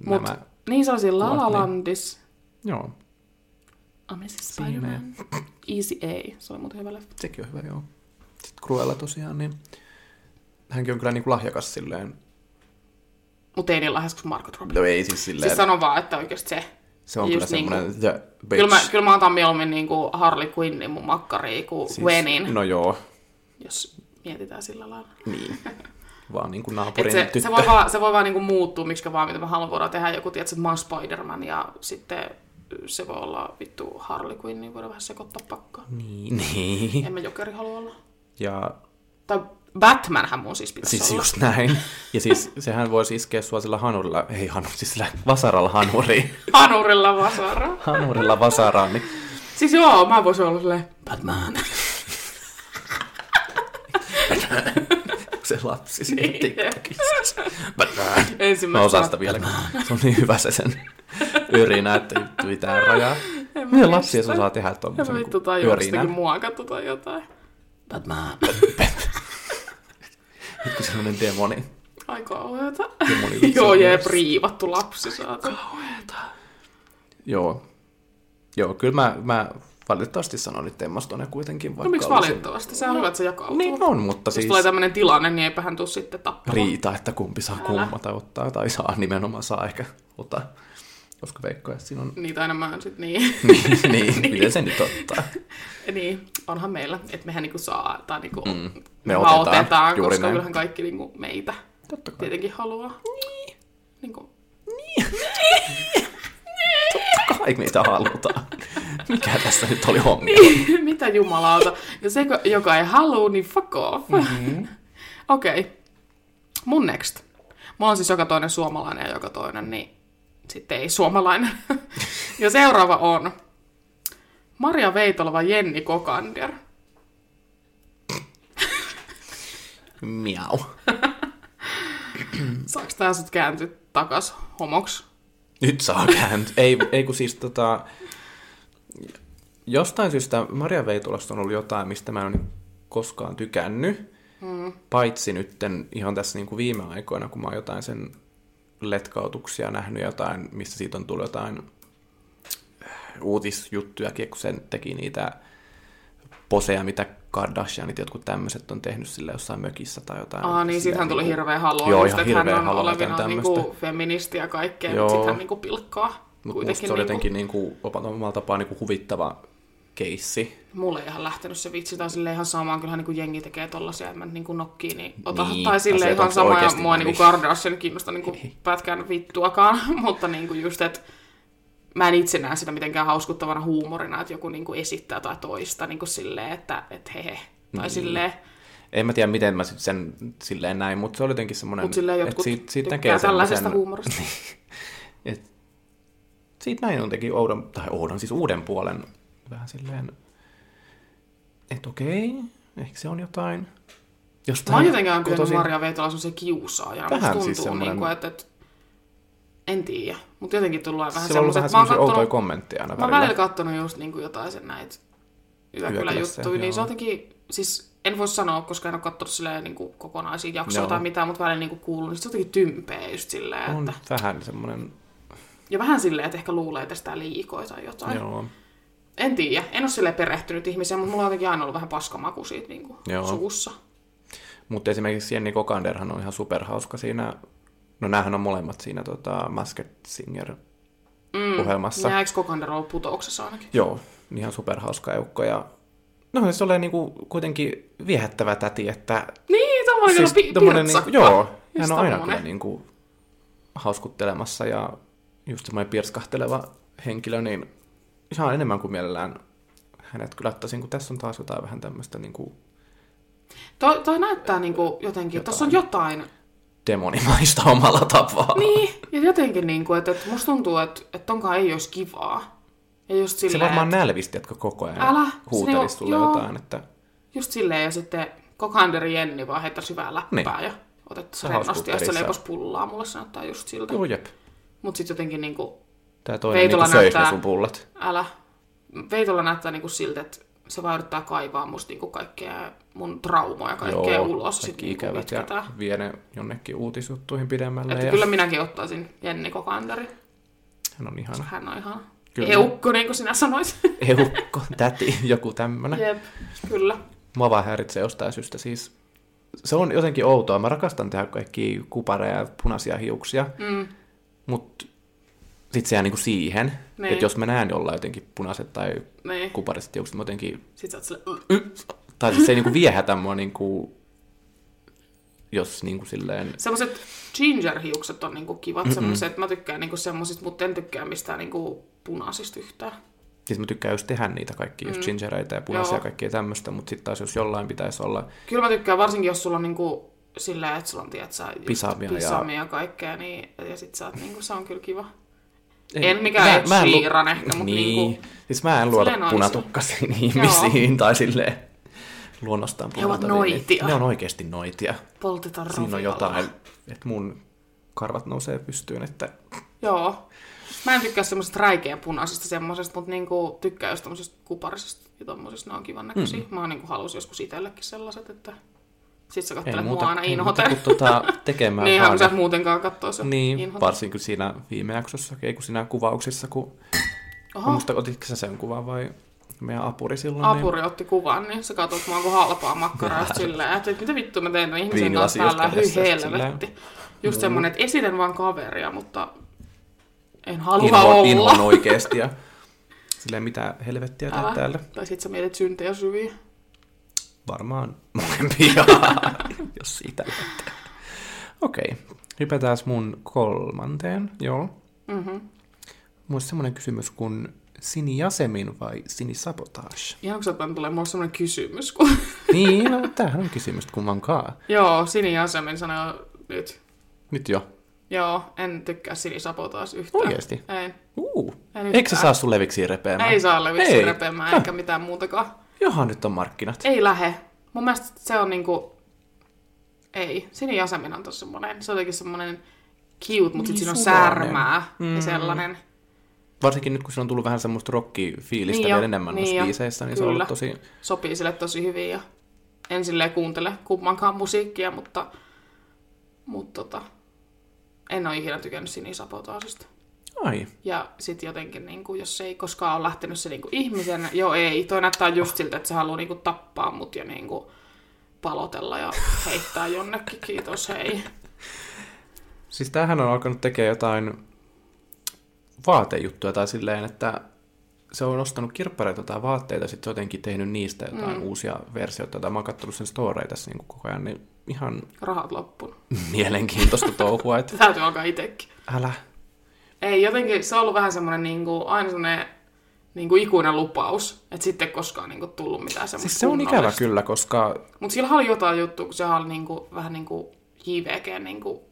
Mut, nämä... niin se oli siinä La La niin. Landis. Joo, Amazing. Spider-Man. Easy A. Se oli muuten hyvä leffa. sekin on hyvä, joo. Sitten Cruella tosiaan, niin hänkin on kyllä niinku lahjakas silleen. Mutta ei niin lahjas kuin Margot Robbie. No ei siis silleen, Siis sanon vaan, että oikeasti se. se on kyllä niinku- semmoinen the bitch. Kyllä mä, kyllä mä otan mieluummin niinku Harley Quinnin mun makkariin kuin siis, Gwenin, no. No joo, jos mietitään sillä lailla. niin. <laughs> Vaan niinku Et naapurin se, tyttö. se, voi vaan, se voi vaan niinku muuttua, miksi vaan mitä mä haluan voidaan tehdä joku, tiedätkö, että mä oon Spider-Man ja sitten se voi olla vittu Harley Quinn, niin voidaan vähän sekoittaa pakkaa. Niin, niin. En mä jokeri halua olla. Ja Tai Batmanhän mun siis pitäisi siis olla. just näin. Ja siis sehän voisi iskeä sua sillä hanurilla, ei hanur, siis sillä vasaralla hanuriin. Hanurilla vasara. hanurilla vasaraan, niin Siis joo, mä voisin olla silleen, Batman. se <laughs> lapsi Niin. TikTokissa. Batman. <laughs> Mä osaan sitä vielä. Se on niin hyvä se sen yrinä, että ei mitään rajaa. Miten lapsia se osaa tehdä tuommoisen vittu tajua, onko sitäkin yrinän? muokattu tai jotain. Batman. <laughs> Kun sellainen demoni. Ai kauheeta. <laughs> Joo, jee, priivattu lapsi saatu. Joo. Joo, kyllä mä, mä valitettavasti sanon nyt Emma Stone kuitenkin. No Vaikka miksi olisin- valitettavasti? Se on hyvä, että se jakautuu. Niin on, mutta Jos siis tulee tämmöinen tilanne, niin eipä hän tuu sitten tappamaan. riita, että kumpi saa Älä. kummata ottaa, tai saa nimenomaan saa ehkä ottaa. Koska veikko, että siinä on... Niitä enemmän sit niin. <laughs> niin, <laughs> niin, miten se nyt ottaa? niin, onhan meillä, että mehän niinku saa, tai niinku Mm, me otetaan, otetaan, juuri koska näin. kyllähän kaikki niinku meitä Totta kai. tietenkin haluaa. Niin. Niinku, Kai meitä halutaan. Mikä tässä nyt oli homma? mitä jumalauta. Ja se, joka ei halua, niin fuck off. Mm-hmm. Okei. Okay. Mun next. Mulla on siis joka toinen suomalainen ja joka toinen, niin sitten ei suomalainen. <laughs> ja seuraava on Maria Veitolova Jenni Kokander. Miau. Saaks tää sut kääntyä takas homoks? Nyt saa käänt. Ei, ei kun siis tota... Jostain syystä Maria Veitolasta on ollut jotain, mistä mä en ole koskaan tykännyt. Mm. Paitsi nytten ihan tässä niin kuin viime aikoina, kun mä oon jotain sen letkautuksia nähnyt jotain, missä siitä on tullut jotain uutisjuttujakin, kun sen teki niitä poseja, mitä Kardashianit, jotkut tämmöiset on tehnyt sille jossain mökissä tai jotain. Aa, niin siitähän tuli niinku- hirveä halua, Joo, just, että hän on olevina niinku feministi ja kaikkea, Joo. mutta sitten hän niinku pilkkaa Mutta se niinku, jotenkin niinku, omalla tapaa niinku huvittava keissi. Mulle ei ihan lähtenyt se vitsi, tai silleen ihan samaan, kyllähän niin kuin jengi tekee tollasia, että mä niin kuin nokkii, niin ota, Niin, tai asiat, ihan sama, ja mua niin kuin Kardashian kiinnosta <laughs> niin kuin pätkän vittuakaan, <laughs> mutta niin kuin just, että mä en itse näe sitä mitenkään hauskuttavana huumorina, että joku niin kuin esittää tai toista niin kuin silleen, että et hehe, tai Niin. silleen, En mä tiedä, miten mä sen silleen näin, mutta se oli jotenkin semmoinen, mutta silleen että jotkut siitä, siitä tykkää näkee tällaisesta semmoisen, huumorista. <laughs> että siitä näin on teki oudon, tai oudon, siis uuden puolen vähän silleen, että okei, ehkä se on jotain. Mä Jostain oon jotenkin kotoisin. Maria Veitola semmoisen kiusaajana. Vähän tuntuu, siis semmoinen- niin kuin, että, että, en tiedä, mutta jotenkin tullut vähän on ollut semmoiset, vähän mä oon semmoisia outoja kommentteja aina mä oon välillä. välillä kattonut just niin kuin jotain sen näitä Yökylässä, yökylä-juttuja, niin se on jotenkin, siis en voi sanoa, koska en ole katsonut silleen niin kuin kokonaisia jaksoja Joo. tai mitään, mutta välillä niin kuin kuullut, niin se on jotenkin tympeä just silleen, On että, vähän semmoinen, ja vähän silleen, että ehkä luulee, että sitä liikoja tai jotain. joo, En tiedä, en ole silleen perehtynyt ihmisiä, mutta mulla on jotenkin aina ollut vähän paskamaku siitä niin kuin Joo. suussa. Mutta esimerkiksi Jenni Kokanderhan on ihan superhauska siinä, no näähän on molemmat siinä tota, Masked Singer Mm. ohjelmassa. Ja eikö Kokander ollut putouksessa ainakin? Joo, ihan superhauska eukko ja no se oli niinku kuitenkin viehättävä täti, että Niin, tommonen siis, pi- tommonen niinku, joo, hän on aina kyllä niinku hauskuttelemassa ja just semmoinen pirskahteleva henkilö, niin ihan enemmän kuin mielellään hänet kyllä ottaisin, kun tässä on taas jotain vähän tämmöistä niinku Toi, toi näyttää niinku jotenkin, että tuossa on jotain. Demonimaista <laughs> omalla tapaa. Niin, ja jotenkin niinku, että, että musta tuntuu, että, että tonkaan ei olisi kivaa. Ja just Se silleen, varmaan että, nälvisti, jotka koko ajan Älä, se huutelisi niinku- sulle joo. jotain, että just silleen, ja sitten Kokanderi Jenni vaan heittäisi hyvää läppää Niin. ja otettaisiin Se rennosti, ja sitten se leipos pullaa. Mulle se näyttää just siltä. joo jep, Mut sitten jotenkin niinku, tää toinen Veitola niinku söisi ne näyttää- sun pullat. älä. Veitolla näyttää niinku siltä, että se vaan yrittää kaivaa musta niinku kaikkea mun traumoja kaikkea ulos. Sit kaikki niinku ikävät ja itketään. vie ne jonnekin uutisjuttuihin pidemmälle. Että ja kyllä minäkin ottaisin Jenni Kokanderi. Hän on ihana. Hän on ihan Kyllä. eukko, niin kuin sinä sanoit. <laughs> Eukko, täti, joku tämmönen. Jep, kyllä. Mua vaan häiritsee jostain syystä siis. Se on jotenkin outoa. Mä rakastan tehdä kaikki kupareja ja punaisia hiuksia, Mm, mutta sit se jää niinku siihen, Niin. että jos mä näen jollain jotenkin punaiset tai niin. kupariset hiukset, mä jotenkin Sitten sä oot silleen, "Ugh." Tai siis se ei niinku viehätä mua niinku, jos niinku silleen... Semmoiset ginger-hiukset on niinku kivat, semmoiset, mä tykkään niinku semmosista, mutta en tykkää mistään niinku punaisista yhtään. Siis mä tykkään just tehdä niitä kaikki, just gingereitä ja punaisia Joo. ja kaikkea tämmöistä, mutta sitten taas jos jollain pitäisi olla... Kyllä mä tykkään, varsinkin jos sulla on niinku silleen, että sulla on, tiedät sä, Pisamia ja- pisamia ja kaikkea, niin, ja sit sä oot niinku, se on kyllä kiva. En mikään Ed en lu- Sheeran ehkä, mut niin. niinku- Siis mä en luota punatukkaisiin ihmisiin tai silleen luonnostaan He ovat punautaviin, niin noitia. Ne on oikeasti noitia. Poltetaan Siinä on roviolla. jotain, että mun karvat nousee pystyyn, että Joo. Mä en tykkää semmosesta räikeän punaisesta semmosesta, mutta niinku tykkää just tommosesta kuparisesta ja tommosista, ne on kivan näköisiä. Mm. Mä niinku halus joskus itsellekin sellaiset, että sit sä ei kattelet mua aina ei inhoten. kuin tota, tekemään <laughs> Niinhän vaan. sä muutenkaan kattoo se Niin, inhoten. varsinkin siinä viime jaksossa, ei kun siinä kuvauksissa, kun Oho, Musta otitko sä sen kuvan vai meidän apuri silloin? apuri otti kuvan, niin sä katsot mua kuin halpaa makkaraa <laughs> silleen, että mitä vittu mä teen tämän ihmisen kanssa täällä, hyi just helvetti. Just semmonen, että esitän vaan kaveria, mutta en halua Niin, inho, olla. inhoan oikeesti ja <laughs> silleen mitä helvettiä teet täällä. Tai sit sä mietit syntejä syviä. Varmaan molempia, <laughs> jos siitä lähtee. Okei, hypätään mun kolmanteen, joo. Mhm. Mulla semmoinen kysymys kuin Sini Jasemin vai Sini Sabotage? Ihan kun sä oot tulee mulle semmonen kysymys, kun... <laughs> niin, no tämähän on kysymys kummankaan. Joo, Sini Asemin sanoo nyt. Nyt jo. Joo, en tykkää Sini taas yhtään. Oikeesti? Ei. Uh. Eikö se saa sun leviksiä repeämään? Ei saa leviksi repeämään eikä mitään muutakaan. Johan nyt on markkinat. Ei lähe. Mun mielestä se on niinku... Ei. Sini Asemin on tossa semmonen... Se on jotenkin semmonen cute, mutta Niin sit siinä on särmää Mm. ja sellainen. Varsinkin nyt, kun se on tullut vähän semmoista rock-fiilistä Niin vielä enemmän niin noissa biiseissä, niin se on kyllä. ollut tosi... Sopii sille tosi hyvin ja en silleen kuuntele kummankaan musiikkia, mutta... Mutta tota... En ole ikinä tykännyt Sini Sabotaasista. Ai, Ja sitten jotenkin, niin kuin, jos ei koskaan ole lähtenyt se niin kuin, ihmisen, joo ei, toi näyttää just siltä, että se haluaa niin kuin, tappaa mut ja niin kuin, palotella ja heittää jonnekin, kiitos, hei. siis tämähän on alkanut tekemään jotain vaatejuttuja tai silleen, että se on ostanut kirppareita tai vaatteita, sitten jotenkin tehnyt niistä jotain mm. uusia versioita, tai mä oon katsonut sen storei tässä niin koko ajan, niin ihan Rahat loppunut. <laughs> mielenkiintoista touhua, että Täytyy alkaa itsekin. älä. Ei, jotenkin se on ollut vähän semmoinen niinku, aina semmoinen niinku ikuinen lupaus, että sitten koskaan niinku tullut mitään semmoista Siis se on ikävä kyllä, koska Mutta sillä oli jotain juttua, kun sehän oli niinku, vähän niinku JVG niinku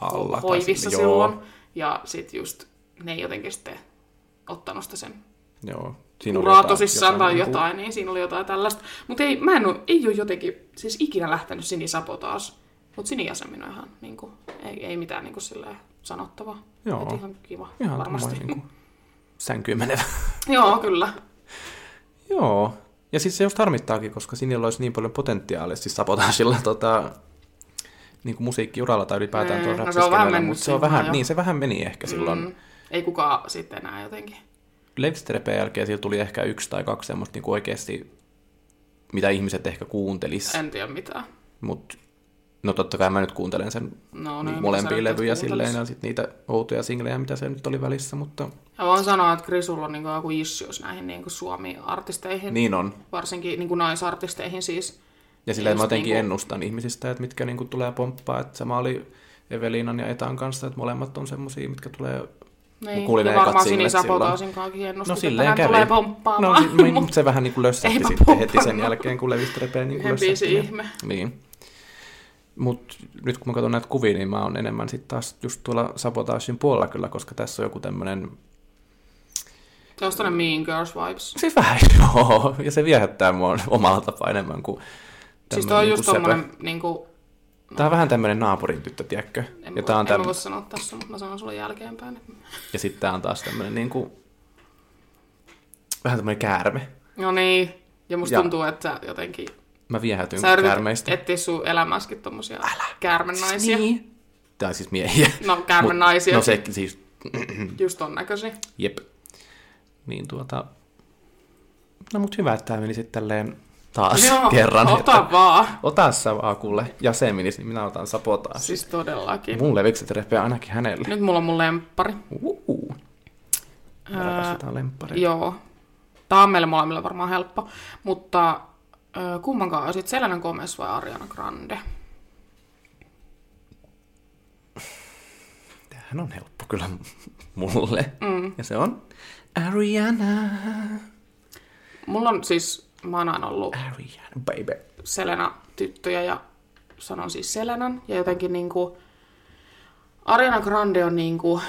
alla. tai hoivissa sit- silloin. Ja sit just ne ei jotenkin sitten ottanut sitä sen Joo. Siinä uraa jotain- tosissaan tai niinku- jotain, niin siinä oli jotain tällaista. Mutta ei, mä en ole, ei ole jotenkin, siis ikinä lähtenyt Sini Sapo taas. Mutta Sini Jasemin on ihan, niinku, ei, ei mitään niinku silleen sanottavaa. Joo. Et ihan kiva, Ihan varmasti. Niin kuin <laughs> sänkyyn menevä. Joo, kyllä. Joo. Ja siis se just harmittaakin, koska Sinillä olisi niin paljon potentiaalia, siis sabotaasilla tota, niin kuin musiikkiuralla tai ylipäätään Mm, tuolla no se on vähän mutta se on vähän, jo. niin se vähän meni ehkä silloin. Mm. Ei kukaan sitten enää jotenkin. Levisterepeen jälkeen sillä tuli ehkä yksi tai kaksi semmoista niin kuin oikeasti, mitä ihmiset ehkä kuuntelis. En tiedä mitään. Mutta no totta kai mä nyt kuuntelen sen No, niin niin, molempia levyjä silleen ja sitten niitä outoja singlejä, mitä se nyt oli välissä, mutta Ja voin sanoa, että Krisulla on niin joku issues näihin niin Suomi-artisteihin, niin on. varsinkin niin naisartisteihin siis. Ja silleen Just mä jotenkin niinku- ennustan ihmisistä, että mitkä niinku tulee pomppaa. Että sama oli Evelinan ja Etan kanssa, että molemmat on semmosia, mitkä tulee... Niin, kuulin ja varmaan Sini singlet silloin. Sapotaasinkaankin ennustit, No että silleen hän kävi. tulee pomppaamaan. No, si- no <laughs> se vähän niinku lössähti Eipä sitten heti sen jälkeen, kun Levistrepeen niinku Yhden biisin lössähti. ihme. Niin. Mut nyt kun mä katson näitä kuvia, niin mä oon enemmän sitten taas just tuolla Sabotaasin puolella kyllä, koska tässä on joku tämmönen... Se on tämmöinen Mean Girls vibes. Siis vähän <laughs> joo, ja se viehättää mua omalla tapaa enemmän kuin Siis tämmönen toi on niinku just tommonen niinku... Tää on vähän tämmönen naapurin tyttö, tiedätkö? En, Ja, tää on en mä täm... voi sanoa tässä, mutta mä sanon sulle jälkeenpäin. ja sitten tää on taas tämmönen niinku... Vähän tämmönen käärme. No niin. Ja musta Ja- tuntuu, että jotenkin... Mä viehätyn Sä käärmeistä. etsiä sun elämässäkin tommosia käärmenaisia. Niin. Tai siis miehiä. <laughs> No, käärmenaisia. No se siis, <clears throat> Just ton näköisiä. jep. Niin tuota... No mut hyvä, että tää meni sitten tälleen taas Joo, <laughs> kerran. ota vaan. Ota sä vaan kuule. Ja se menisi, niin minä otan sapotaa. Siis todellakin. Mun levikset repeää ainakin hänelle. Nyt mulla on mun lemppari. Ää, Ää, lemppareita. Joo. Tää on meille molemmille varmaan helppo. Mutta ö, kummankaan olisit Selena Gomez vai Ariana Grande? Tämähän on helppo kyllä <laughs> mulle. Mm. Ja se on Ariana. Mulla on siis, mä oon aina ollut Ariana, baby. Selena-tyttöjä ja sanon siis Selenan. Ja jotenkin niinku Ariana Grande on niinku,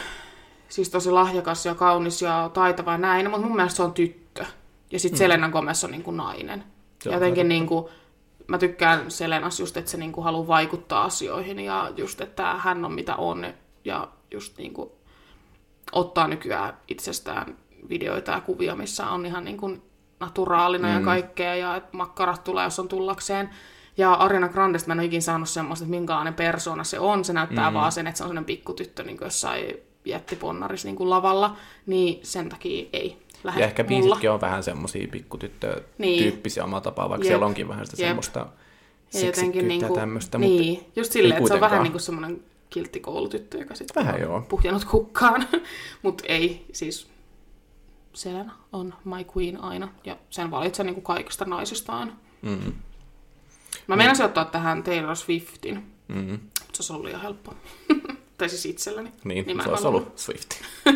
siis tosi lahjakas ja kaunis ja taitava ja näin, mutta mun mielestä se on tyttö. Ja sitten Selena Gomez on niinku nainen. Se jotenkin niinku, mä tykkään Selenas just, että se niinku haluaa vaikuttaa asioihin ja just, että hän on mitä on ja just niinku ottaa nykyään itsestään videoita ja kuvia, missä on ihan niinku naturaalina mm. ja kaikkea ja että makkarat tulee, jos on tullakseen. Ja Ariana Grandesta mä en ole ikinä saanut semmoista, että minkälainen persona se on. Se näyttää mm. vaan sen, että se on sellainen pikkutyttö niin kuin jossain jättiponnarissa niin kuin lavalla. Niin sen takia ei lähde Ja ehkä mulla. biisitkin on vähän semmosia pikkutyttö-tyyppisiä omalla tapaa, vaikka Jep. siellä onkin vähän sitä Jep. semmoista seksikkyyttä niinku, tämmöistä. niin, mutta just silleen, että se on vähän niin kuin semmoinen kiltti koulutyttö, joka sitten Vähän on joo. puhjannut kukkaan. <laughs> Mutta ei, siis Selena on my queen aina, ja sen valitsen niin kuin kaikista naisista aina. Mm, Mä meinasin ottaa tähän Taylor Swiftin, mm, mutta se olisi ollut liian helppo. <laughs> tai siis itselläni. niin, mä se olisi ollut Swift. <laughs>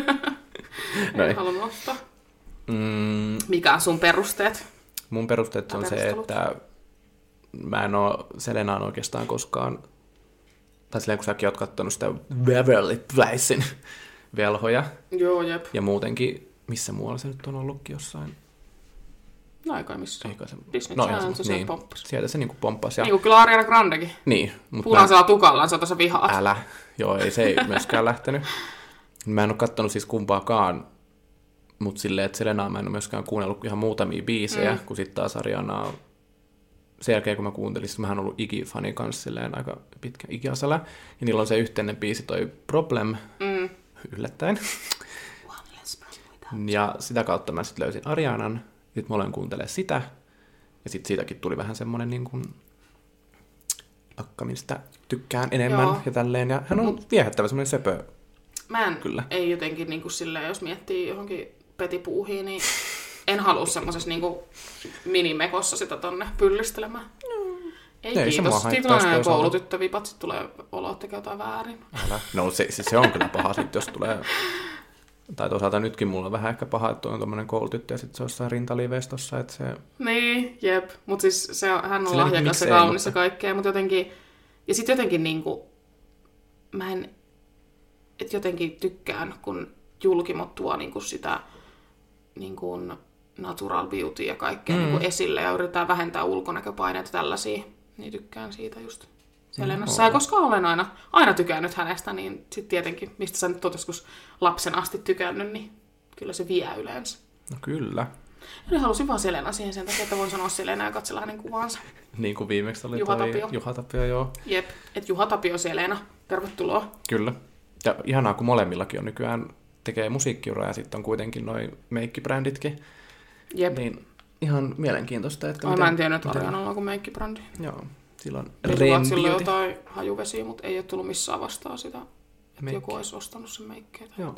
En halunnut ottaa. Mm, Mikä on sun perusteet? mun perusteet on se, että mä en oo Selenaan oikeastaan koskaan, tai silleen kun säkin oot kattonut sitä Beverly Placein <laughs> velhoja, Joo, jep. ja muutenkin, missä muualla se nyt on ollutkin jossain, No ei kai missä. eikä se, Disney no, Channel, se se- niin, pomppasi. sieltä se niinku pomppasi, ja Niin kuin kyllä Ariana Grandekin. niin, mutta mä, Punaisella tukallaan se on tässä vihaat. älä, joo, ei se ei myöskään lähtenyt. Mä en oo kattonut siis kumpaakaan, mutta silleen, että Selenaa mä en ole myöskään kuunnellut ihan muutamia biisejä, mm. kun sitten taas Arianaa sen jälkeen, kun mä kuuntelin, siis mähän on ollut Iggy-fani kanssa silleen aika pitkä ikiasala, ja niillä on se yhteinen biisi toi Problem, Mm. yllättäen. Ja sitä kautta mä sitten löysin Arianan, sitten mä olen kuuntelemaan sitä, ja sitten siitäkin tuli vähän semmoinen niin kuin akka, mistä tykkään enemmän Joo. ja tälleen, ja hän on viehättävä semmoinen söpö. Mä en, Kyllä. ei jotenkin niin kuin silleen, jos miettii johonkin petipuuhiin, niin en halua semmoisessa niinku minimekossa sitä tonne pyllistelemään. Ei, Ei se mua kiitos. Siitä haittaisi tulee toisaalta. koulutyttövipat, sit tulee olo, että tekee jotain väärin. Älä. No se, se, se on kyllä paha sit, jos tulee... Tai toisaalta nytkin mulla on vähän ehkä paha, että on tommonen koulutyttö ja sitten se on jossain rintaliveistossa, että se... Niin, jep. Mutta siis se on, hän on lahjakas ja kaunis ja kaikkea, mutta jotenkin... Ja sitten jotenkin niinku... Mä en... Et jotenkin tykkään, kun julkimot tuo niinku sitä niinku natural beauty ja kaikkea mm. niinku esille ja yritetään vähentää ulkonäköpaineita tällaisia. Niin tykkään siitä just. Selenassa. Ja koska olen aina, aina tykännyt hänestä, niin sitten tietenkin, mistä sä nyt oot joskus lapsen asti tykännyt, niin kyllä se vie yleensä. No kyllä. Ja halusin vaan Selena siihen sen takia, että voin sanoa Selena ja katsella hänen kuvaansa. <laughs> Niin kuin viimeksi oli Juha Tapio. Juha Tapio, joo. Jep, että Juha Tapio Selena. Tervetuloa. Kyllä. Ja ihanaa, kun molemmillakin on nykyään tekee musiikkiuraa ja sitten on kuitenkin noin meikkibränditkin. Jep. Niin ihan mielenkiintoista, että Ai, mä en tiennyt, että Arianalla on kuin meikkibrändi. Joo, silloin Meillä on sillä Beauty. jotain hajuvesiä, mutta ei ole tullut missään vastaan sitä, että Meikki. joku olisi ostanut sen meikkejä. Joo,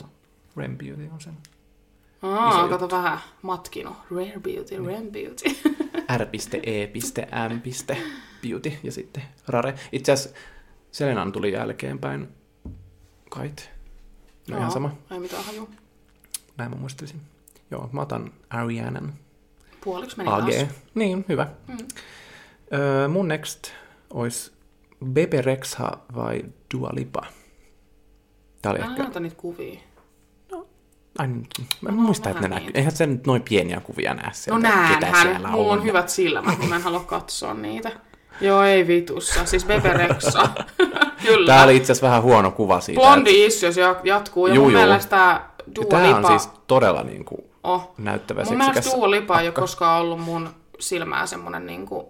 Rem Beauty on sen. Aa, kato vähän matkino. Rare beauty, rare beauty. <laughs> r.e.m.beauty ja sitten Rare. Itse asiassa Selenan tuli jälkeenpäin kait. No ihan sama, Ei mitään haju. näin mä muistelisin. Joo, mä otan Arianan Puoliksi meni AG. taas. Niin, hyvä. Mm. Öö, mun next olisi Bebe Rexha vai Dua Lipa. Tää oli Älä ehkä... niitä kuvia. Ai, nyt- mä en No, muista, että ne näkyy. niitä. Eihän se nyt noin pieniä kuvia näe No sieltä, ketä näenhän. Mulla on on. hyvät silmät, kun mä en halua katsoa niitä. Joo, ei vitussa. Siis Bebe Rexha. <laughs> Kyllä. Tää oli itse asiassa vähän huono kuva siitä. Blondi issues ja- jatkuu. Ja Juu, mun juu. mielestä että- Dua on Lipa... siis todella niin kuin oh. näyttävä Mun mielestä seksikäs. Dua Lipa ei ole koskaan ollut mun silmää semmonen niinku,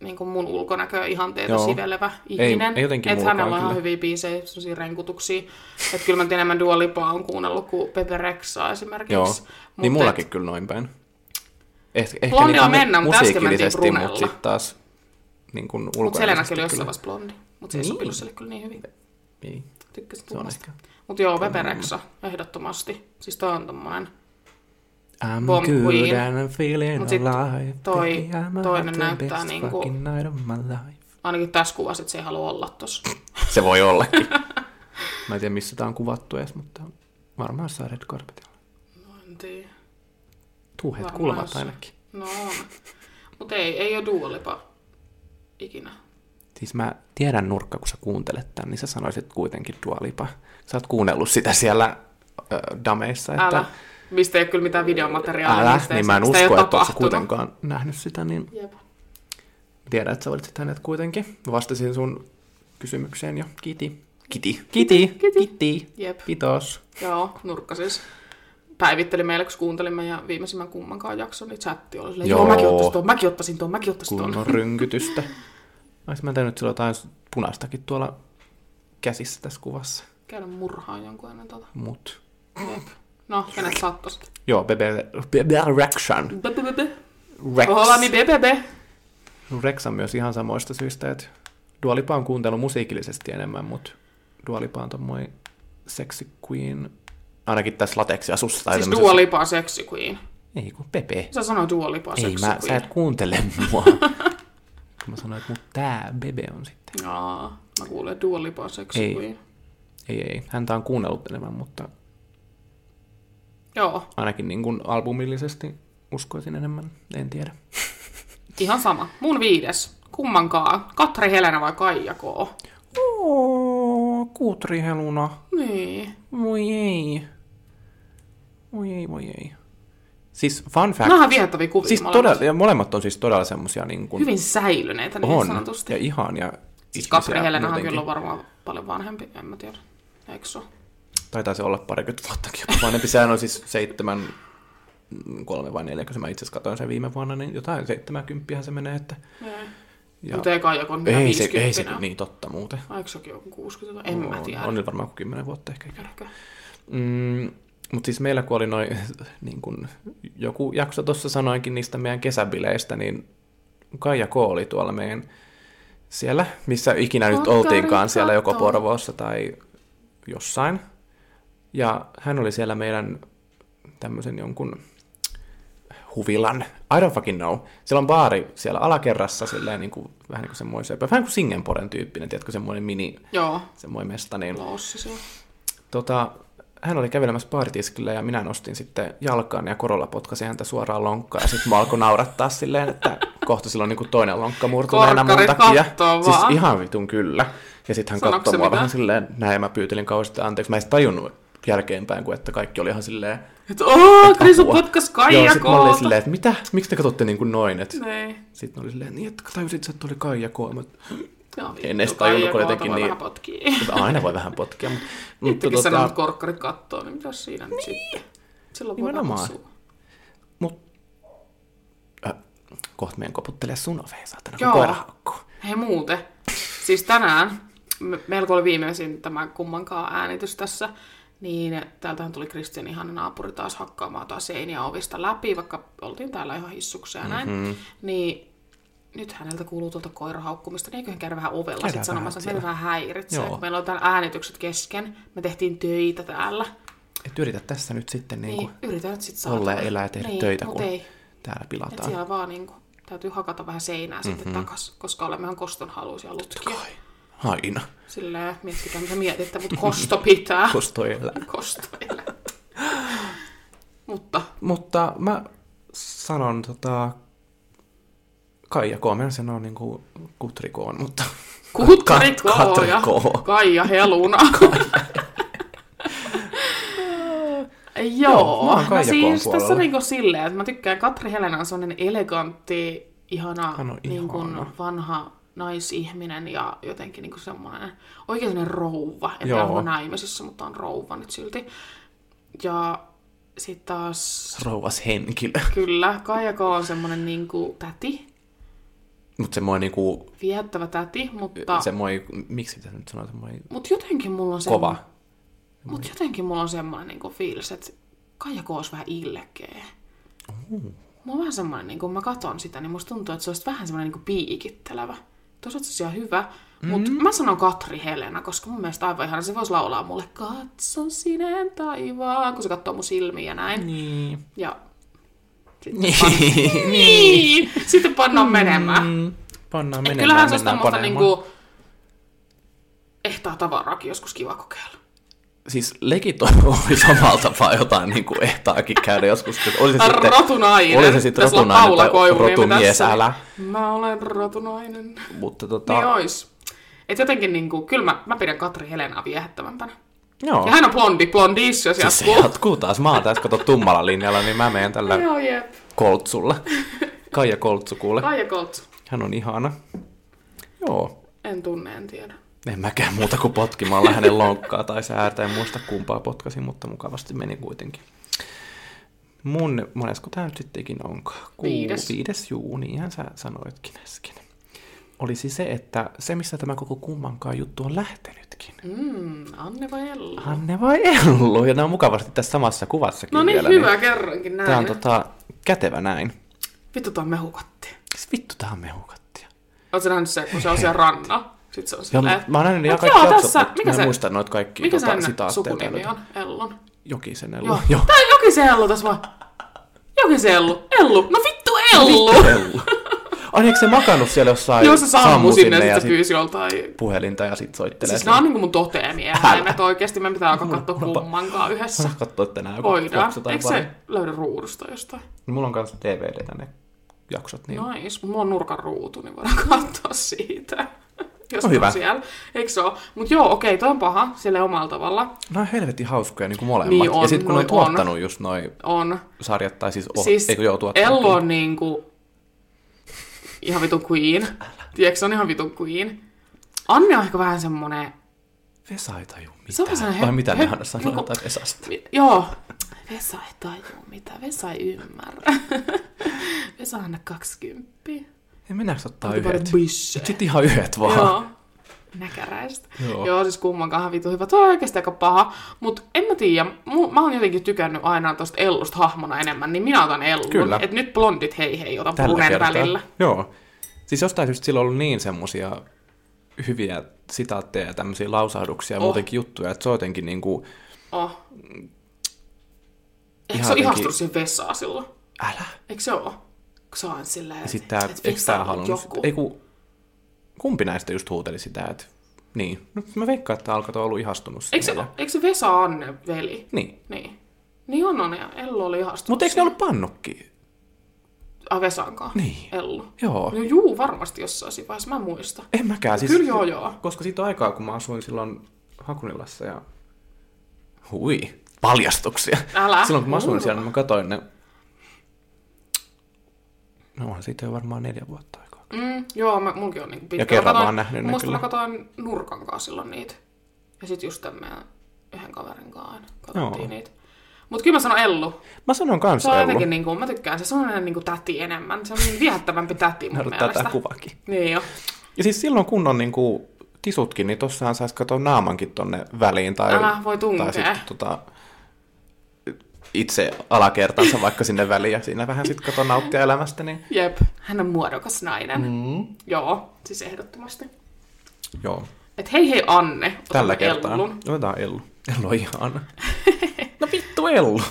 niinku mun ulkonäköä ihanteita Joo. sivelevä Ei- ihminen. ei jotenkin Et hänellä on ihan hyviä biisejä, sellaisia renkutuksia. Että kyllä mä enemmän Dua Lipaa on kuunnellut kuin Pepe Rexaa esimerkiksi. Joo, Mut niin mullakin et- kyllä noin päin. Eh, ehkä Blondilla niin mennään, mutta äsken mentiin Brunella. mutta sitten taas niin kuin Mut ulkoisesti Selenakin oli jossain vaiheessa blondi. Mutta se ei Niin. sopinut sille kyllä niin hyvin. Ei, Tykkäsin tuomasta. ehkä. Mutta joo, Pepe Rexa, ehdottomasti. Siis toi on tommonen I'm Bomb good Queen. and I'm feeling Mut alive. toi toinen näyttää niinku- night of my life. ainakin tässä kuvassa, että se ei halua olla tossa. <laughs> Se voi ollakin. <laughs> Mä en tiedä, missä tää on kuvattu edes, mutta varmaan jossain Red Carpetilla. En tiedä. Varmaan kulmat ainakin. No on. Mutta ei, ei ole Dua Lipa ikinä. Siis mä tiedän nurkka, kun sä kuuntelet tän, niin sä sanoisit kuitenkin Dua Lipa. Sä oot kuunnellut sitä siellä ö, dameissa, että Älä. Mistä ei ole kyllä mitään videomateriaalia. älä, mistä niin mä en usko, että oot tapahtunut. kuitenkaan nähnyt sitä, niin Jep. tiedän, että sä valitsit hänet kuitenkin. Mä vastasin sun kysymykseen jo. Kiti. Kiti. Kiti. Kiti. Kiti. Jep. Kiitos. Joo, nurkka siis päivitteli meille, kun kuuntelimme ja viimeisimmän kummankaan jakson, niin chatti oli silleen, joo, Joo. mäkin ottaisin tuon, mäkin ottaisin tuon, mäkin ottaisin tuon. Kunnon rynkytystä. <laughs> Olisin mä tehnyt silloin jotain punaistakin tuolla käsissä tässä kuvassa. Käydä murhaan jonkun ennen tota. Mut. Jep. No, kenet sattosit? Joo, Bebe, Bebe Rexhan. Bebebebe. Rex. Holami bebebe. Rex on myös ihan samoista syistä, että Dualipa on kuuntellut musiikillisesti enemmän, mutta Dualipa on tommoinen sexy queen, ainakin tässä lateksiasussa. tai Siis tämmöisessä- Dua Lipa Sexy Queen. Ei kun Pepe. Sä sanoit Dua Lipa Ei mä, Queen. sä et kuuntele mua. <laughs> mä sanoin, että mut tää Bebe on sitten. Aa, mä kuulen että Dua Lipa Sexy Ei. Queen. Ei, ei. Häntä on kuunnellut enemmän, mutta Joo, ainakin niin kuin albumillisesti uskoisin enemmän. En tiedä. <laughs> ihan sama. Mun viides. Kummankaan. Katri Helena vai Kaija K? Oo, Kutri Heluna. Niin. Voi ei. Voi ei, voi ei. Siis fun fact. Nämä on viehättäviä kuvia Siis molemmat. todella, ja molemmat on siis todella semmosia niin kuin Hyvin säilyneitä niin on. sanotusti. Ja ihania Siis ihmisiä Katri Helenahan muutenkin. kyllä on varmaan paljon vanhempi, en mä tiedä. Eikö se? Taitaa se olla parikymmentä vuottakin jopa vanhempi. Sehän on siis seitsemän, mm, kolme vai neljä, kun mä itse asiassa katsoin sen viime vuonna, niin jotain seitsemänkymppinhän se menee. Että, Ja. Mutta ei Kaija, kun on ei, se, 50 ei se, niin totta muuten. Eikö sekin ole 60? En mä tiedä. On, on nyt varmaan kuin kymmenen vuotta ehkä. Ehkä. Mm, mutta siis meillä kun oli noin, <laughs> niin kun joku jakso tuossa sanoinkin niistä meidän kesäbileistä, niin Kaija K. oli tuolla meidän siellä, missä ikinä nyt Kokkari oltiinkaan, siellä joko. Porvoossa tai jossain. Ja hän oli siellä meidän tämmöisen jonkun huvilan. I don't fucking know. Siellä on baari siellä alakerrassa, silleen niin kuin, vähän niin kuin semmoisen, vähän kuin Singenporen tyyppinen, tiedätkö, semmoinen mini, Joo, semmoinen mesta, niin tota, hän oli kävelemässä baaritiskillä ja minä nostin sitten jalkaan ja korolla potkasin häntä suoraan lonkkaan ja sitten mä alkoi naurattaa silleen, että kohta silloin niin toinen lonkka murtuneena mun takia. Siis vaan. ihan vitun kyllä. Ja sitten hän katsoi mua mitään? vähän silleen, näin ja mä pyytelin kauheasti anteeksi. Mä en tajunnut jälkeenpäin, kun että kaikki oli ihan silleen, Että ooo, Krisu potkas Joo, Kaija sit mä olin koota. silleen, että mitä? Miksi te katsotte niin kuin noin? Et Niin. sitten oli silleen, niin että tajusit, että oli Kaija K. Joo, En edes tajunnut, kun jotenkin voi niin- vähän potkii. aina voi vähän potkia. Mutta, <laughs> mutta Itsekin tota... sanoo, tota, että korkkarit kattoo, niin mitäs siinä nyt sitten? Silloin voi Nimenomaan. tapahtua. mut, äh, kohta meidän koputtelee sun oveen, saatana, kun Joo. koira haukkuu. Hei muuten, siis tänään, me- meillä kun oli viimeisin tämä kummankaan äänitys tässä, niin täältähän tuli Kristian ihana naapuri taas hakkaamaan taas seiniä ovista läpi, vaikka oltiin täällä ihan hissuksia ja näin. Mm-hmm. Niin nyt häneltä kuuluu tuolta koirahaukkumista, niin eiköhän käydä vähän ovella sitten sanomassa, että vähän häiritsee. Joo. kun Meillä on täällä äänitykset kesken, me tehtiin töitä täällä. Et yritä tässä nyt sitten niin Niin, kuin, yritän nyt sitten saada. olla ja elää ja tehdä niin, töitä, kun ei. täällä Et pilataan. siellä vaan niinku, täytyy hakata vähän seinää mm-hmm. sitten takas, koska olemme ihan kostonhaluisia lutkia. Aina. Silleen, miettikää mitä mietitte, mutta kosto pitää. <laughs> Kostoilla. Kostoille. mutta Mutta mä sanon tota, Kaija K. Mä sanon niin kuin Kutri K. mutta Kutri Kat- ja. Kaija Heluna. Joo, Joo, mä oon no siis tässä puolella. niinku silleen, että mä tykkään, Katri Helena on sellainen elegantti, ihana, Hän on niin kuin ihana. vanha naisihminen ja jotenkin niin kuin semmoinen oikein sellainen rouva. En Joo. onko naimisissa, mutta on rouva nyt silti. Ja sitten taas, rouvas henkilö. kyllä, Kaija K on semmoinen niin kuin täti, Mutta semmoinen niinku, viehättävä täti, mutta, semmoinen, miksi sitä nyt sanoo, semmoinen mutta jotenkin mulla on kova. semmoinen, mutta jotenkin mulla on semmoinen niin kuin fiilis, että Kaija K olisi vähän ilkeä. Mulla on vähän semmoinen, niin kun mä katon sitä, niin musta tuntuu, että se olisi vähän semmoinen niin piikittelevä. Toisaalta se on hyvä, mm. mutta mä sanon Katri Helena, koska mun mielestä aivan ihana se voisi laulaa mulle Katso sineen taivaan, kun se katsoo mun silmiä ja näin. Niin. Ja sitten, Niin. niin. sitten pannaan menemään. Mm, pannaan Et menemään, kyllähän se on tämmöistä niinku ehtaa tavaraakin joskus kiva kokeilla. Siis legit on- oli samalla tapaa jotain niin kuin ehtaakin käydä joskus. Oli se sitten, Rotunainen. oli se sitten rotunainen tai rotumies, älä. Mä olen rotunainen. Mutta tota, Niin ois. Et jotenkin niinku, kyllä mä, mä pidän Katri Helenaa viehättävämpänä. Joo. Ja hän on blondi, blondissa, jos Siis se jatkuu. jatkuu taas. Mä oon tässä kato tummalla linjalla, niin mä menen tällä Joo, jep. koltsulla. Kaija Koltsu kuule. Kaija Koltsu. Hän on ihana. Joo. En tunne, en tiedä. En mäkään muuta kuin potkimalla hänen lonkkaa tai säärtä. En muista kumpaa potkasin, mutta mukavasti meni kuitenkin. Mun, monesko tämä nyt sittenkin onkaan? Viides. Viides, juu, niinhän sä sanoitkin äsken. Olisi se, että se, missä tämä koko kummankaan juttu on lähtenytkin. Mm, Anne vai Ella? Anne vai Ellu? Ja ne on mukavasti tässä samassa kuvassakin No niin, vielä. hyvä, kerrankin näin. Tämä on tota, kätevä näin. Vittu, tää on mehukatti. Siis vittu, tää on mehukattia. Oletko nähnyt se, kun se on siellä ranna? Sitten se on Joo, silleen, mä, mä oon nähnyt ihan kaikki jaksot, tässä- mutta mikä mä en se- muista noita kaikki mikä tota, sitaatteja. sukunimi on? Ellun. Jokisen Ellu. Joo. Joo. Tää on Jokisen Ellu tässä vaan. Jokisen Ellu. Ellu. No vittu Ellu. Vittu Ellu. Ai, eikö se makannut siellä jossain Joo, se sammui sinne ja ja sitten pyysi joltain. puhelinta ja sit soittelee. Siis nämä on niinku mun toteemieläimet oikeesti. Me pitää alkaa katsoa kummankaan yhdessä. Katso, että nää Voidaan. Eikö se löydä ruudusta jostain? Niin Mulla on kanssa DVD ne jaksot. Niin... Mutta mulla on nurkan ruutu, niin voidaan katsoa siitä. Jos No on hyvä. siellä. Eikö se ole? Mut joo, okei, toi on paha. Sille omalla tavalla. On helvetin hauskoja niin kuin molemmat. Niin on, ja sitten kun ne on noi on. tuottanut just noi On. sarjat, tai siis, oh, siis eikö joo tuottanut? Ello on niinku ihan vitun queen. Tiedätkö, se on ihan vitun queen. Anne on ehkä vähän semmonen... Vesa ei taju Se on mitään. sellainen Vai mitä ne hö- aina sanoo niinku- jotain Vesasta? Mi- Joo. Vesa ei tajua mitä. Vesa ei ymmärrä. Vesa on aina 20. Ja mennäänkö ottaa yhdet? Sitten ihan yhdet vaan. Joo. Näkäräistä. Joo. Joo. Siis kummankaan vitu hyvä. Toi on oikeasti aika paha. Mut en mä tiedä, mä oon jotenkin tykännyt aina tosta Ellusta hahmona enemmän, niin minä otan Ellun. Kyllä. Et nyt blondit hei hei, otan Tällä Brunen kertaa. välillä. Joo. Siis jostain syystä sillä on ollut niin semmosia hyviä sitaatteja ja tämmöisiä lausahduksia ja Oh. muutenkin juttuja, että se on jotenkin niinku, Oh. Eikö se ole jotenkin- ihastunut siihen vessaan silloin? Älä. Eikö se ole? Kun sä oot silleen, tää, et on joku. kun, kumpi näistä just huuteli sitä, että niin. No, mä veikkaan, että alkoi ollut ihastunut Eikö se, siihen. ja- eikö se Vesa Anne veli? Niin. Niin. Niin on, on ja Ellu oli ihastunut. Mutta eikö ne ollut pannukki? Ah, Vesankaan. Niin. Ellu. Joo. No juu, varmasti jossain siinä vaiheessa, mä en muista. En mäkään. Siis, Kyllä joo joo. Koska siitä on aikaa, kun mä asuin silloin Hakunilassa ja... Hui, paljastuksia. Älä. Silloin kun mä asuin Uu. siellä, niin mä katsoin ne... No onhan siitä jo varmaan neljä vuotta. Mm, joo, mä, munkin on niinku pitkä. Ja kerran mä mä oon nähnyt ne Musta mä katsoin nurkan kanssa silloin niitä. Ja sit just tämän meidän yhden kaverin kanssa aina katsottiin Joo. niitä. Mut kyllä mä sanon Ellu. Mä sanon kans Se on Ellu. jotenkin niinku, mä tykkään, se se on niinku täti enemmän. Se on niin viehättävämpi täti mun mielestä. tää kuvakin. Niin jo. Ja siis silloin kun on niinku tisutkin, niin tossahan saisi katsoa naamankin tonne väliin. Tai, Älä voi tunkea. Tai sitten tota, itse alakertansa vaikka sinne väliin ja siinä vähän sitten kato nauttia elämästä. Niin... Jep, hän on muodokas nainen. Mm. Joo, siis ehdottomasti. Joo, Et hei hei Anne, otamme tällä kertaa. Ellun. Otetaan Ellu. Ellu on ihana. <laughs> no vittu Ellu.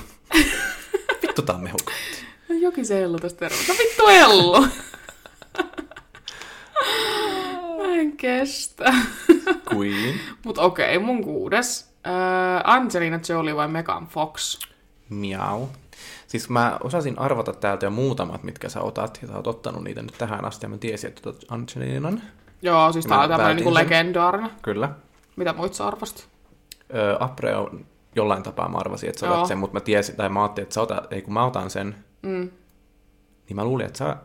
vittu tää on mehukka. No jokin se Ellu tästä terve. No vittu Ellu! <laughs> Mä en kestä. Queen. Mut okei, mun kuudes. Äh, Angelina Jolie vai Megan Fox? Miau. Siis mä osasin arvata täältä jo muutamat, mitkä sä otat, ja sä oot ottanut niitä nyt tähän asti, ja mä tiesin, että otat Angelinan. Joo, siis tää on tämmönen päätin niinku legendaarinen. Kyllä. Mitä muit sä arvastit? Ö, Apre on jollain tapaa mä arvasin, että sä Joo. otat sen, mutta mä tiesin, tai mä ajattelin, että sä otat, ei kun mä otan sen, Mm. niin mä luulin, että sä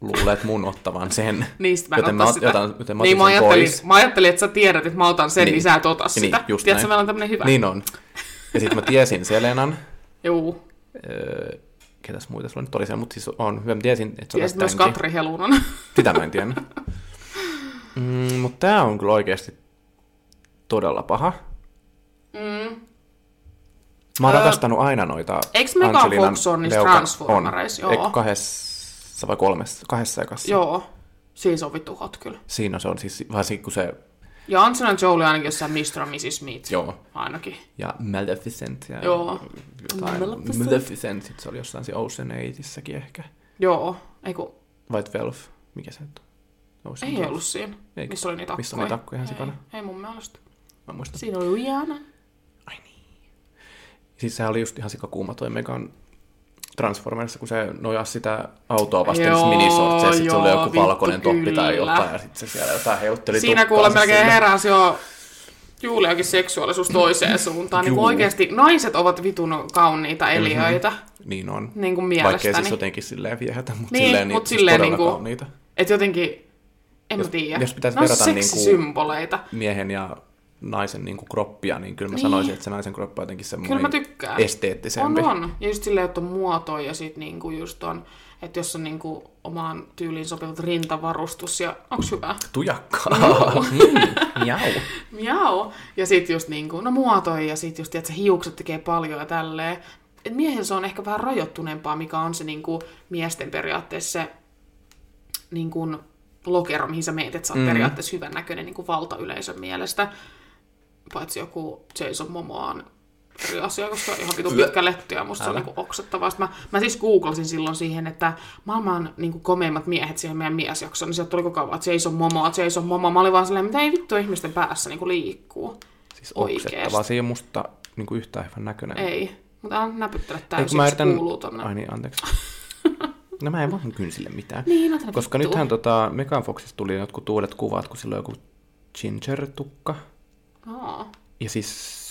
luulet mun ottavan sen. <laughs> Niistä mä en joten mä, sitä. Otan, joten mä niin, mä ajattelin, pois. mä ajattelin, että sä tiedät, että mä otan sen, niin, Niin. sä et ota Niin, sitä. just Tiedätkö, näin. meillä on tämmönen hyvä. Niin on. Ja sitten mä tiesin Selenan, Juu. öö, ketäs muita sulla nyt oli siellä, mutta siis on mä tiesin, että Tiesit otat myös. Katri Helunan. <laughs> Sitä mä en tiennyt. Mm, mutta tää on kyllä oikeasti todella paha. mm. Mä oon Öö, rakastanut aina noita eiks Megan Fox on niissä Transformereissa? On. Joo. Eikö kahdessa vai kolmessa? Kahdessa ekassa. Joo. Siis on vittu hot kyllä. Siinä se on siis, varsinkin kun se, Ja Angelina Jolie ainakin jossain Mr. ja Mrs. Smith. joo, Ainakin. ja Maleficent ja Joo. jotain. Maleficent. Maleficent, se oli jossain siinä Ocean Eightissäkin ehkä. Joo. Eiku, Vai 12, mikä se on? Ocean ei 12. ollut siinä. Eikö? Missä oli niitä Missä akkoja. oli niitä akkoja ihan ei, sikana? ei mun mielestä. Mä muistan. Siinä oli Rihanna. Ai niin. Siis sehän oli just ihan sikakuuma toi Megan Transformersissa, kun se nojasi sitä autoa vasten Joo, minisortseja, ja sit se oli joku vittu, valkoinen toppi tai kyllä. jotain, ja sitten se siellä jotain heilutteli Siinä kuule melkein heräsi jo Juliakin seksuaalisuus toiseen <clears throat> suuntaan. Niin oikeasti naiset ovat vitun kauniita eliöitä. Mm-hmm. Niin on. Niin kuin Vaikkei mielestäni. siis jotenkin silleen viehätä, mutta Niin, silleen, mut niitä, siis silleen todella niinku- kauniita. Että jotenkin, en Jos- mä tiedä. jos pitäisi ne on verrata niinku- seksisymboleita. Miehen ja naisen niin kuin kroppia, niin kyllä mä Niin. sanoisin, että se naisen kroppa on jotenkin Kyllä mä semmoinen tykkään. esteettisempi. On, on. Ja just silleen, että on muotoja ja sit niinku just on, että jos on niinku omaan tyyliin sopivat rintavarustus ja onks hyvä? Tujakkaa. mm, jau. <laughs> Miau. Ja sit just niinku, no muotoja ja sit just, että hiukset tekee paljon ja tälleen. Et miehellä se on ehkä vähän rajoittuneempaa, mikä on se niinku miesten periaatteessa se niinku lokero, mihin sä meet, että sä oot Mm. mm. periaatteessa hyvän näköinen niinku valtayleisön mielestä. Paitsi joku Jason Momoa on eri asia, koska on ihan vitun pitkä letty ja musta se on Älä. niinku oksettavaa. Sitten Mä, mä siis googlasin silloin siihen, että maailman niinku komeimmat miehet siihen meidän miesjaksoon, niin sieltä tuli koko ajan Jason Momoa, Jason Momoa. Mä olin vaan silleen, mitä ei vittu ihmisten päässä niinku liikkuu. Siis oksettavaa. Se ei ole musta niin kuin yhtään hyvän näköinen. Ei, mutta älä näpyttele täysin, mä se yritän... kuuluu tonne. Ai niin, anteeksi. <laughs> No mä en vaan kynsille mitään. Niin, ota Koska nythän tota, Megan Foxista tuli jotkut uudet kuvat, kun sillä on joku ginger-tukka. Aa. Ja siis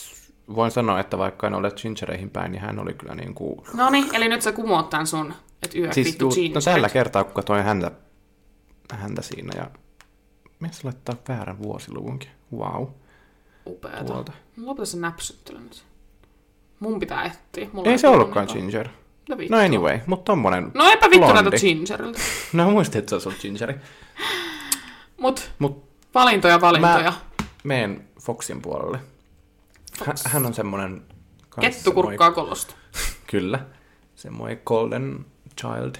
voin sanoa, että vaikka en ole gingereihin päin, niin hän oli kyllä niin kuin... No niin, eli nyt sä kumoat tän sun, että yö Siis vittu jeans. no tällä kertaa, kun katsoin häntä, häntä siinä ja... Mies laittaa väärän vuosiluvunkin. Wow. Upeeta. Tuolta. Lopeta se näpsyttely nyt. Mun pitää etsiä. Mulla Ei se ollutkaan niinku- ginger. No vittu. No anyway, mutta tommonen No eipä vittu blondi. näytä gingeriltä. <laughs> No muistin, että se olisi ollut gingeri. Mut Mut valintoja valintoja. Mä- meen Foxin puolelle. Hän, hän on semmonen... kans Kettu kurkkaa kolosta. semmoinen- <laughs> Kyllä. Semmoinen golden child.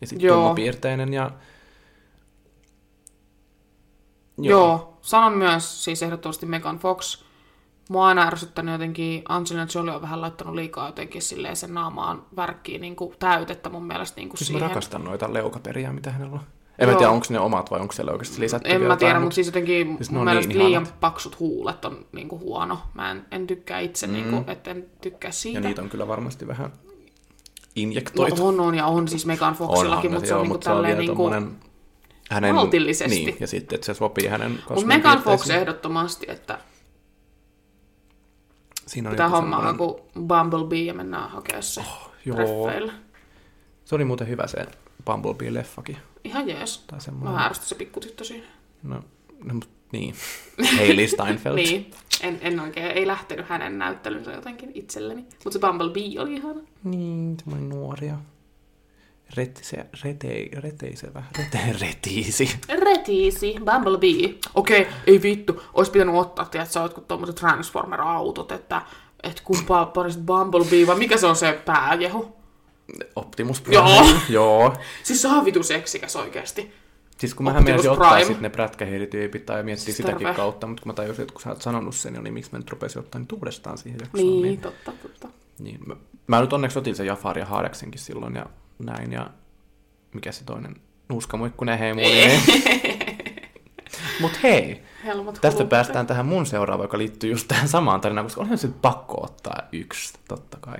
Ja sitten Joo. tummapiirteinen ja... Joo. Sanon myös siis ehdottomasti Megan Fox. Mua on aina ärsyttänyt jotenkin, Angelina Jolie on vähän laittanut liikaa jotenkin silleen sen naamaan värkkiin niin kuin täytettä mun mielestä niin kuin Siis siihen. mä rakastan noita leukaperiä, mitä hänellä on. En Joo. mä tiedä, onko ne omat vai onko siellä oikeasti lisätty En vielä mä tiedä, mutta siis jotenkin siis mun on mielestä niin liian ihanat. paksut huulet on niin kuin huono. Mä en, en tykkää itse, mm. niin kuin, että en tykkää Ja siitä. niitä on kyllä varmasti vähän no, injektoitu. on, on, ja on siis Megan Foxillakin, mutta se on joo, niin kuin tälleen niin kuin... hänen, maltillisesti. Niin, ja sitten, että se sopii hänen Mutta Megan Fox ehdottomasti, että Siinä on pitää joku hommaa semmonen- kuin Bumblebee ja mennään hakemaan se oh, joo. treffeille. Se oli muuten hyvä se Bumblebee-leffakin. Ihan jees. Tai Mä semmoinen. ärsytin se pikkutyttö siinä. No, no, mut niin. <laughs> Hailey Steinfeld. Niin, en, en oikein, ei lähtenyt hänen näyttelynsä jotenkin itselleni. Mutta se Bumblebee oli ihana. Niin, semmoinen nuoria. Retise, retei, reteisevä, rete, retiisi. Retiisi, Bumblebee. Okei, ei vittu. Ois pitänyt ottaa, tiedät sä jotkut tommoset Transformer-autot, että et kumpaa parista Bumblebee, vai mikä se on se pääjehu? Optimus Prime. Joo. Joo. Siis se on vitu seksikäs oikeesti. Siis kun mähän meinasin ottaa Prime. sit ne prätkähiirityypit tai miettiä Siis sitäkin terve. kautta, mutta kun mä tajusin, että kun sä oot sanonut sen niin miksi mä nyt rupesin ottaa nyt uudestaan siihen jaksoon. Niin, niin, totta, totta. niin mä, mä, nyt onneksi otin sen Jafar ja Haadeksenkin silloin ja näin ja mikä se toinen nuuskamuikkunen hei muu, niin <laughs> Mut hei, Helmut tästä Huluppi. päästään tähän mun seuraavaan, joka liittyy just tähän samaan tarinaan, koska onhan se pakko ottaa yksi, totta kai.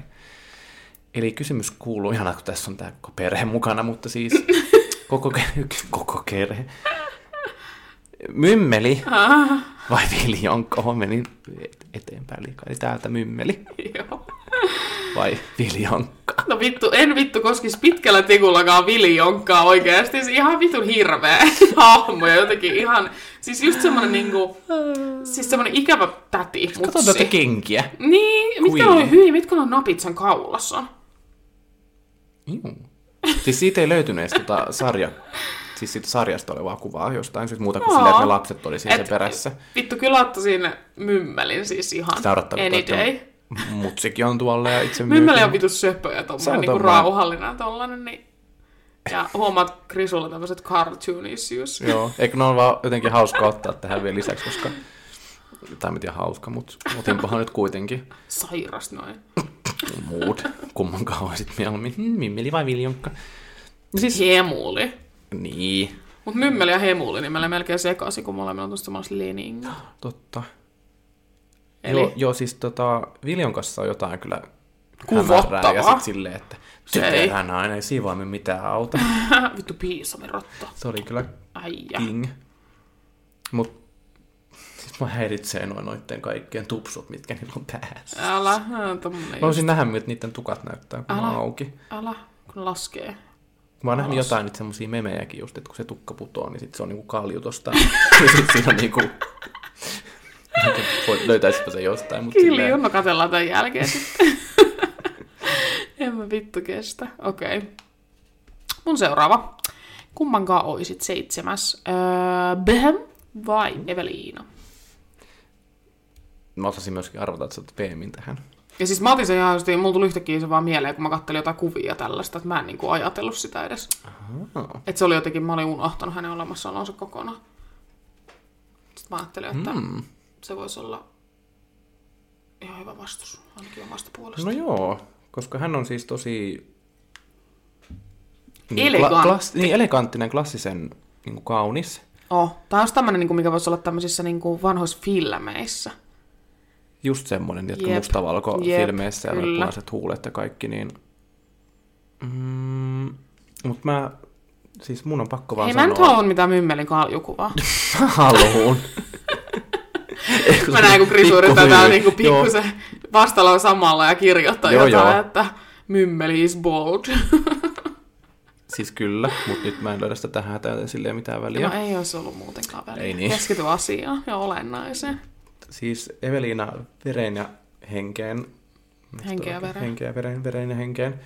Eli kysymys kuuluu, ihana kun tässä on tämä koko perhe mukana, mutta siis <laughs> koko, ke- koko kerhe. Mymmeli Ah, vai viljonkka? Oho, menin eteenpäin liikaa. Eli täältä mymmeli joo. vai viljonkka? No vittu, en vittu koskisi pitkällä tikullakaan viljonkkaa oikeasti. Se ihan vitun hirveä <laughs> hahmo ja jotenkin ihan... Siis just semmonen niinku... Siis semmonen ikävä täti, mutsi. tätä kenkiä. Niin, mitkä on hyvin, mitkä on napit sen kaulassa? Juu. Siis siitä ei löytynyt edes tota sarja, siis siitä sarjasta olevaa kuvaa jostain syystä muuta kuin Joo. silleen, että ne lapset oli siinä Et- sen perässä. Vittu, kyllä ottaisin mymmelin siis ihan Sitä any että day. mutsikin on tuolla ja itse Mymmeli on vitu söpö ja Se on tommonen niinku rauhallinen ja tollanen, niin... Ja huomaat Krisulla tämmöiset cartoon issues. Joo, eikö ne ole vaan jotenkin hauska ottaa tähän vielä lisäksi, koska... Tai en tiedä hauska, mutta otinpahan nyt kuitenkin Sairas noin. Muut. Kummankaan olisit mieluummin. Hmm, mimmeli vai viljonkka? Ja siis, Hemuli. niin, Mut mymmeli ja hemuli, niin meillä melkein sekaisin, kun molemmilla on tuosta samassa leninga. totta. Eli Joo, joo, siis tota, Viljonkassa on jotain kyllä Kuvottavaa. ja sitten silleen, että typerä nainen, ei siivoamme mitään auta. <laughs> vittu piisami rotta. Se oli kyllä Äijä. king. Mut siis mä häiritsee noin noitten kaikkien tupsut, mitkä niillä on päässä. Älä, älä tommonen Mä voisin nähdä, miltä niiden tukat näyttää, kun ne on Älä. auki. Älä, kun laskee. Mä oon nähnyt jotain nyt semmosia memejäkin just, että kun se tukka putoo, niin sit se on niinku kalju tosta. <laughs> ja sit siinä on niinku... Löytäisipä se jostain, mutta Kilju, no katsellaan tämän jälkeen sitten. <laughs> en mä vittu kestä. Okei. Okay. Mun seuraava. Kummankaan oisit seitsemäs? Öö, Behem vai Eveliina? Mä osasin myöskin arvata, että sä otat Beemin tähän. Ja siis mä otin sen ihan just, mulla tuli yhtäkkiä se vaan mieleen, kun mä kattelin jotain kuvia tällaista, että mä en niinku ajatellut sitä edes. Että se oli jotenkin, mä olin unohtanut hänen olemassaolonsa kokonaan. Sitten mä ajattelin, että Mm. se voisi olla ihan hyvä vastus, ainakin omasta puolesta. No joo, koska hän on siis tosi... Elegantti. klas, niin, eleganttinen, klassisen niin kuin kaunis. Oh, tämä on tämmöinen, niinku, mikä voisi olla tämmöisissä niinku, vanhoissa filmeissä. Just semmoinen, että Jep, mustavalko jep, filmeissä ja punaiset huulet ja kaikki, niin... Mm, mutta mä... Siis mun on pakko vaan Hei, mä en sanoa... halua mitään mymmelin kaljukuvaa. <laughs> Haluun. mä näen, kun Krisu yrittää täällä niinku pikkusen vastalla samalla ja kirjoittaa Joo, jotain, joo. että mymmeli is bold. <laughs> Siis kyllä, mutta nyt mä en löydä sitä tähän täyteen silleen mitään väliä. no ei olisi ollut muutenkaan väliä. Ei niin. Keskity asiaan ja olennaiseen. Siis Eveliina vereen ja henkeen. Henkeä ja vereen. Henkeä ja vereen, vereen ja henkeen.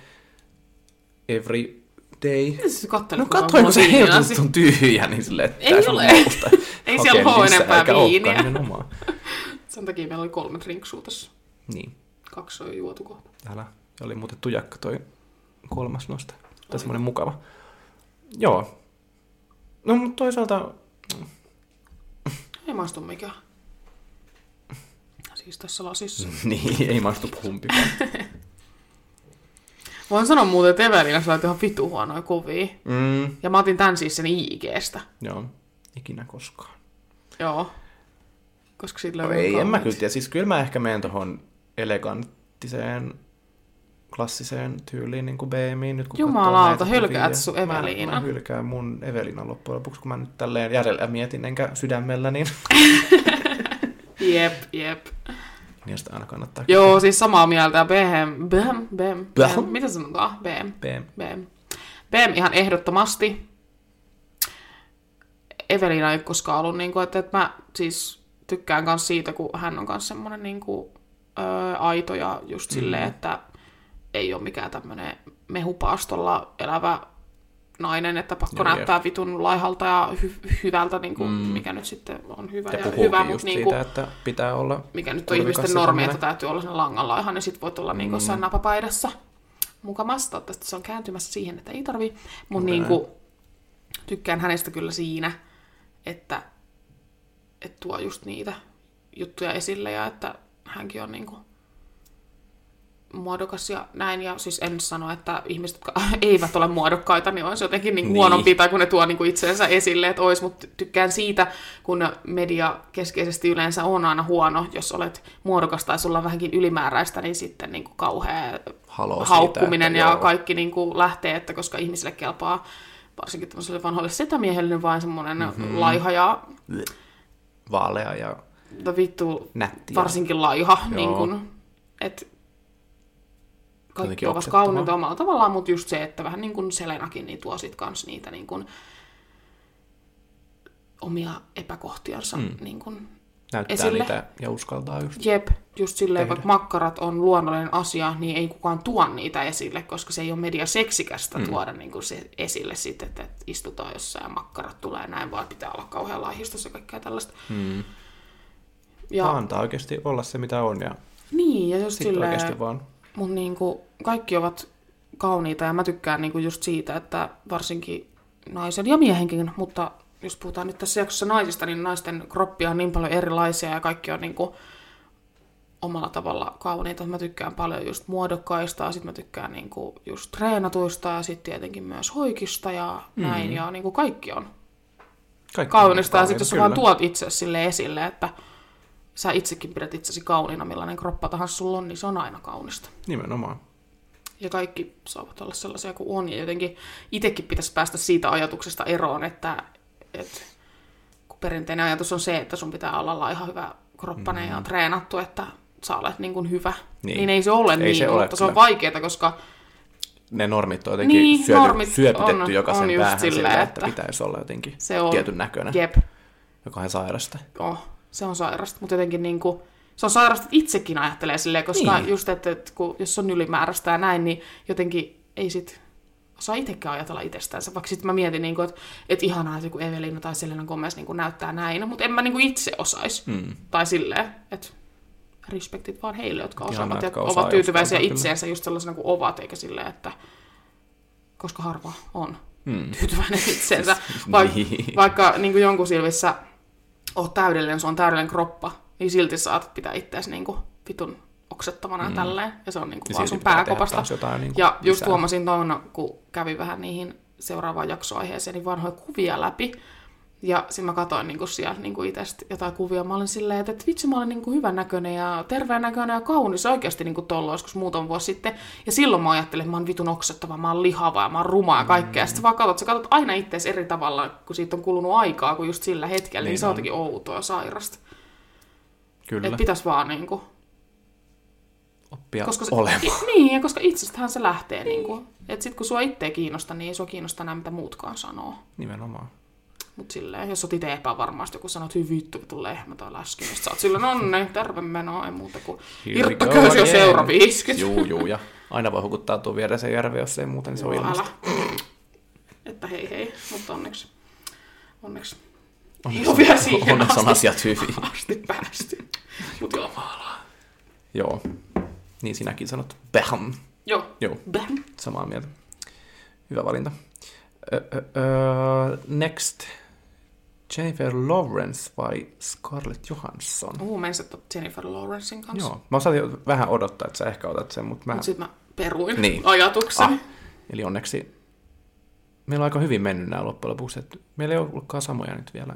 Every day. Mitä sä kattelet, No katsoin, kun se heilutut on tyhjä, niin silleen, että Ei ole. <laughs> Ei siellä ole enempää viiniä. <laughs> Sen takia meillä oli kolme drinksua tässä. Niin, Kaksi on juotu kohta. täällä oli muuten tujakka toi kolmas nosta. Tai semmonen mukava. Joo. No, mutta toisaalta Ei maistu mikään. Siis tässä lasissa. <laughs> niin, ei maistu kumpikaan. Voin sanoa muuten, että Evelina sä ihan vitu huonoja kuvia. mm, Ja mä otin tän siis sen IGstä. joo, ikinä koskaan. Joo. Koska No löytyy ei, en mä kyllä tiedä. Siis kyllä mä ehkä menen tohon eleganttiseen, klassiseen tyyliin niin kuin BMiin nyt kun Jumalauta, hylkäät sun Mä, Eveliinan. mä hylkään mun Evelina loppujen lopuksi, kun mä nyt tälleen järjellä mietin, enkä sydämellä, niin <laughs> Jep, jep. niistä aina kannattaa. Joo, siis samaa mieltä. BM, BM, BM, Bäm. BM. Mitä sanotaan? BM, BM. BM. BM ihan ehdottomasti. Evelina ei koskaan ollut, niin kuin, että, että mä siis tykkään myös siitä, kun hän on myös semmoinen niin kuin, ö, aito ja just silleen, Mm. että ei ole mikään tämmöinen mehupaastolla elävä nainen, että pakko Joo, näyttää vitun laihalta ja hy- hyvältä, niin kuin, Mm. mikä nyt sitten on hyvä Ja ja, hyvä, mutta niin siitä, kuin, että pitää olla mikä nyt on ihmisten normi, että täytyy olla sen langalla ihan, niin sit voit olla niin Mm. jossain napapaidassa mukamassa. Toivottavasti se on kääntymässä siihen, että ei tarvii. Mutta niin kuin, tykkään hänestä kyllä siinä, että, että tuo just niitä juttuja esille ja että hänkin on niin kuin muodokas ja näin. Ja siis en sano, että ihmiset, jotka <laughs> eivät ole muodokkaita, niin olisi jotenkin niin Niin. huonompi tai kun ne tuo niin kuin itseensä esille, että olisi, mutta tykkään siitä, kun media keskeisesti yleensä on aina huono, jos olet muodokas tai sulla on vähänkin ylimääräistä, niin sitten niin kuin kauhea siitä, haukkuminen että ja joo. kaikki niin kuin lähtee, että koska ihmisille kelpaa varsinkin tämmöiselle vanhoille setämiehelle niin vain semmoinen Mhm. mm-hmm. laiha ja vaalea ja no vittu varsinkin laiha, Joo. niin kuin, että kaikki ovat kauniita omalla tavallaan, mutta just se, että vähän niin kuin Selenakin niin tuo sit kans niitä niin kuin omia epäkohtiansa Mm. niin kuin näyttää esille. niitä ja uskaltaa just. Jep, just silleen, Tehdä. vaikka makkarat on luonnollinen asia, niin ei kukaan tuo niitä esille, koska se ei ole media seksikästä mm. tuoda niin kuin se esille sitten, että istutaan jossain ja makkarat tulee näin, vaan pitää olla kauhean laihistossa ja kaikkea tällaista. Mm. Ja, Antaa oikeasti olla se, mitä on, ja niin, ja just silleen, oikeasti vaan. Mun niin kuin, kaikki ovat kauniita ja mä tykkään niin kuin just siitä, että varsinkin naisen ja miehenkin, mutta jos puhutaan nyt tässä jaksossa naisista, niin naisten kroppia on niin paljon erilaisia ja kaikki on niin kuin omalla tavalla kauniita. Mä tykkään paljon just muodokkaista ja sitten mä tykkään niin kuin just treenatuista ja sitten tietenkin myös hoikista ja näin. Ja niin kuin kaikki on Kaikki kaunista. on Ja sitten jos sä vaan tuot itse sille esille, että sä itsekin pidät itsesi kauniina, millainen kroppa tahansa sulla on, niin se on aina kaunista. Nimenomaan. Ja kaikki saavat olla sellaisia kuin on. Ja jotenkin itsekin pitäisi päästä siitä ajatuksesta eroon, että, että kun perinteinen ajatus on se, että sun pitää olla ihan hyvä kroppanen mm. ja treenattu, että sä olet niin kuin hyvä. Niin. Niin. ei se ole Ei niin, se ole mutta se on vaikeaa, koska Ne normit on jotenkin Niin, syöty, normit syöpytetty on- jokaisen on päähän sillä, että että pitäisi olla jotenkin se on tietyn näköinen, jep, joka on sairasta. oh, se on sairasta. Mutta jotenkin niin kuin, se on sairasta, että itsekin ajattelee silleen, koska Niin. niin. just, että, että kun, jos on ylimääräistä ja näin, niin jotenkin ei sit osaa itsekään ajatella itsestänsä. Vaikka sitten mä mietin, niin kuin, että, että ihanaa, että joku Evelina tai Selena Gomez niin kuin näyttää näin, mutta en mä niin kuin itse osaisi. Mm. Tai silleen, että respektit vaan heille, jotka Ihanaa, osaavat ja osaa ovat tyytyväisiä itseensä just sellaisena kuin ovat, eikä silleen, että koska harva on Mm. tyytyväinen <laughs> itseensä. Vaik, Niin. Vaikka niin kuin jonkun silmissä oot täydellinen, se on täydellinen kroppa, niin silti saat pitää itseäsi niin kuin vitun oksettavana mm. ja tälleen. Ja se on niin kuin Ja vaan silti sun pääkopasta. jotain niin kuin Ja just lisää. huomasin tuon, kun kävi vähän niihin seuraavaan jaksoaiheeseen, niin vanhoja kuvia läpi. Ja sitten mä katsoin niin siellä niin itse jotain kuvia. Mä olin silleen, että, että vitsi, mä olen niin hyvän näköinen ja terveen näköinen ja kaunis oikeasti niin tuolla joskus muutama vuosi sitten. Ja silloin mä ajattelin, että mä oon vitun oksettava, mä oon lihava ja mä oon ruma ja kaikkea. Mm. Sitten vaan katsot, sä katsot aina itseäsi eri tavalla, kun siitä on kulunut aikaa, kuin just sillä hetkellä. Niin, Niin se on jotenkin outoa ja sairasta. Kyllä, Että pitäisi vaan niin kuin, oppia koska se, olemaan. i, <laughs> niin, ja koska itsestähän se lähtee. Niin kuin, että sit kun sua itseä kiinnostaa, niin ei sua kiinnosta enää mitä muutkaan sanoo. Nimenomaan. Mut silleen, jos oot itse epävarmasti, sanoo, että hyvin vittu, vittu lehmä tai läski, niin sä oot silleen, no niin, terve menoa, ei muuta kuin irttaköysi jo seura 50. Juu, juu, ja aina voi hukuttaa tuon vieressä järvi, jos ei muuten, niin se on ilmasta. Että hei hei, mutta onneksi, onneksi Onneksi ole vielä siihen Onneksi on asiat hyvin. asti päästy. Mut joo, Joo. Niin sinäkin sanot. Bam. joo, Joo, bäm. samaa mieltä. Hyvä valinta. Ö, ö, ö, next. Jennifer Lawrence vai Scarlett Johansson? Uu, menisit että Jennifer Lawrencein kanssa. Joo, mä osasin vähän odottaa, että sä ehkä otat sen, mutta mä... Mutta sitten mä peruin Niin. ajatukseni. Ah, eli onneksi meillä on aika hyvin mennyt nämä loppujen lopuksi, että meillä ei ollutkaan samoja nyt vielä.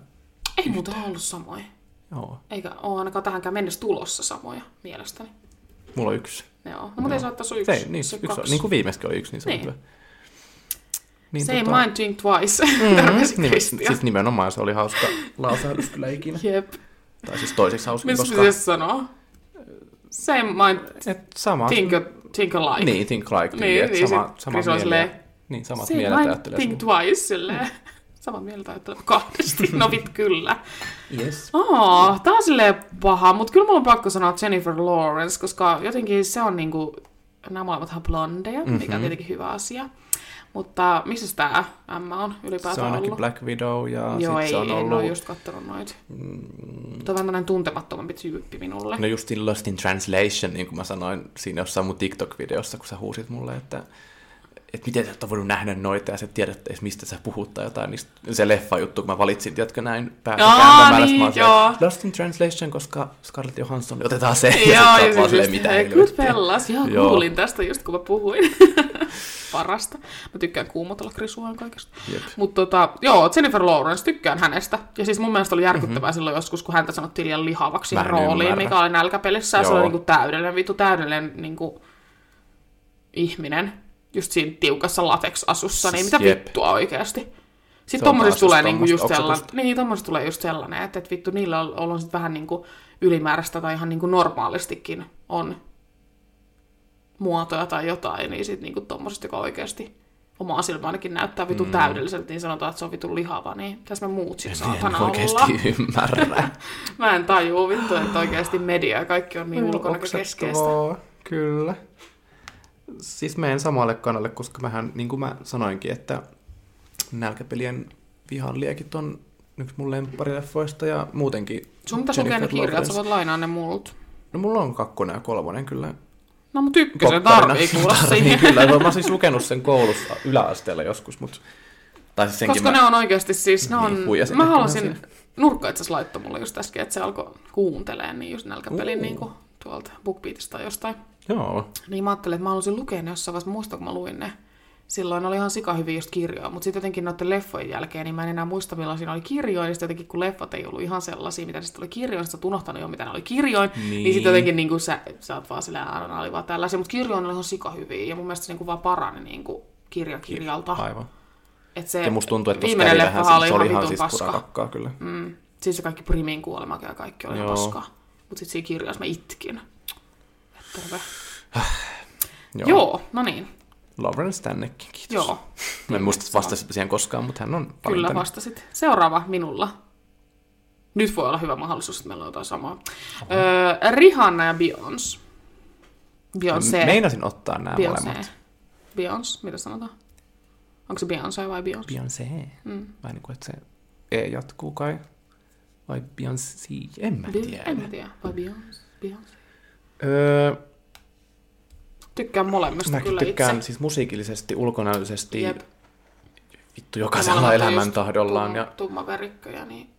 Ei muuten ole ollut samoja. Joo, Eikä ole ainakaan tähänkään mennessä tulossa samoja mielestäni. mulla on yksi. Joo. No, mutta ei ole tässä yksi. Se, niin, se yksi on, niin kuin viimeiskin oli yksi, niin se Niin. on hyvä. Niin, Say mind think twice. <laughs> Terveisin niin, Kristian. siis nimenomaan se oli hauska lausahdus kyllä ikinä. Jep. Tai siis toiseksi hauska, Mitä koska... pitäisi sanoa? Say mind Et sama, think, think alike. Niin, think like. Niin, Niin, niin, sama, sama on silleen, Niin, samat Say mielet mind ajattelee. think sun- twice. Silleen. <laughs> Samat mieltä ajatteleva kahdesti. No vit kyllä. Yes. Aa, tää on silleen paha, mutta kyllä mulla on pakko sanoa Jennifer Lawrence, koska jotenkin se on niinku, nämä molemmathan blondeja, mm-hmm. mikä on tietenkin hyvä asia. Mutta missä tää M on ylipäätään Se on ainakin ollut? Black Widow ja Joo, sit ei, se on en ollut... ole just kattonut noita. Mm. Tuo on vähän tämmönen tuntemattomampi tyyppi minulle. No just in Lost in Translation, niin kuin mä sanoin siinä jossain mun TikTok-videossa, kun sä huusit mulle, että että miten sä et voinut nähdä noita ja sä et tiedä edes mistä sä puhut tai jotain, niin se leffa-juttu, kun mä valitsin, tiedätkö näin päätä kääntämällä, niin, mä joo. Lost in Translation, koska Scarlett Johansson, niin otetaan se, Joo, ja ja oot vaan silleen, mitä good fellas. Joo, Joo. kuulin tästä just kun mä puhuin. <laughs> Parasta. Mä tykkään kuumotella Krisuaan kaikesta. Mutta tota, joo, Jennifer Lawrence, tykkään hänestä. Ja siis mun mielestä oli järkyttävää mm-hmm. silloin joskus, kun häntä sanottiin liian lihavaksi. Mä rooliin, ymmärrä. mikä oli nälkäpelissä. Ja se oli niinku täydellinen, vittu täydellinen niinku, ihminen. Just siinä tiukassa latex-asussa, niin mitä jep. vittua oikeasti. Sitten tommosista tulee just niinku just sellainen, niin tommosista tulee just sellainen, että, että vittu niillä on, on sit vähän niinku ylimääräistä tai ihan niinku normaalistikin on muotoja tai jotain, niin sitten niinku tommosesta, joka oikeasti omaa silmää ainakin näyttää vitu mm. täydelliseltä, niin sanotaan, että se on vitu lihava, niin tässä me muut sit En saatana olla. oikeasti ymmärrä. <laughs> Mä en tajuu vittu, että oikeasti media ja kaikki on niin ulkonäkökeskeistä. Oksettavaa, Kyllä. Siis menen samalle kanalle, koska mähän, niin kuin mä sanoinkin, että nälkäpelien vihan liekit on yksi mun lempparileffoista ja muutenkin Sun pitäisi lukea ne kirjat, sä voit lainaa ne multa. No mulla on kakkonen ja kolmonen kyllä. No mut ykkösen tarvii kuulla siihen. kyllä. Mä oon siis lukenut sen koulussa yläasteella joskus, mutta... Tai siis senkin Koska mä... ne on oikeasti siis, ne on, Niin, mä vähän Nurkka itse asiassa laittoi mulle just äsken, että se alkoi kuunteleen niin just nälkäpelin Uu. niin kuin tuolta BookBeatista tai jostain. Joo. Niin mä ajattelin, että mä halusin lukea ne jossain vaiheessa, muistan kun mä luin ne. Silloin oli ihan sika hyviä just kirjoja, mutta sitten jotenkin noiden leffojen jälkeen, niin mä en enää muista millaisia oli kirjoja, niin sitten jotenkin kun leffat ei ollut ihan sellaisia, mitä ne sitten oli kirjoin, sitten sä unohtanut jo, mitä ne oli kirjoin, niin, niin Niin. sitten jotenkin niin kuin sä, sä oot vaan silleen, aina oli vaan tällaisia, mutta kirjoin oli ihan sika hyviä, ja mun mielestä se niin kuin vaan parani niin kuin kirja kirjalta. Aivan. Et se Ja musta tuntuu, että viimeinen leffa vähän, oli se ihan oli ihan vitun siis paska. purakakkaa kyllä. Mm. Siis se kaikki Primin kuolema ja kaikki oli ihan Joo. paskaa. Mutta sitten siinä kirjassa mä itkin. Terve. <sighs> Joo. Joo, no niin. Lawrence tännekin, kiitos. Joo, Mä en muista vastasit siihen koskaan, mutta hän on kyllä vastasit. Seuraava minulla. Nyt voi olla hyvä mahdollisuus, että meillä on jotain samaa. Öö, Rihanna ja Beyoncé. Beyoncé. Meinasin ottaa nämä Beyoncé. molemmat. Beyoncé, mitä sanotaan? Onko se Beyoncé vai Beyoncé? Beyoncé. Mm. Vähän niin kuin, että se E jatkuu kai. Vai Beyoncé? En mä tiedä. en mä tiedä. Vai Beyoncé? Beyoncé. Öö, Tykkään molemmista mäkin kyllä tykkään itse. siis musiikillisesti, ulkonäöllisesti, Jep. vittu jokaisella elämäntahdollaan just ja tum- Tummaverikköjä, niin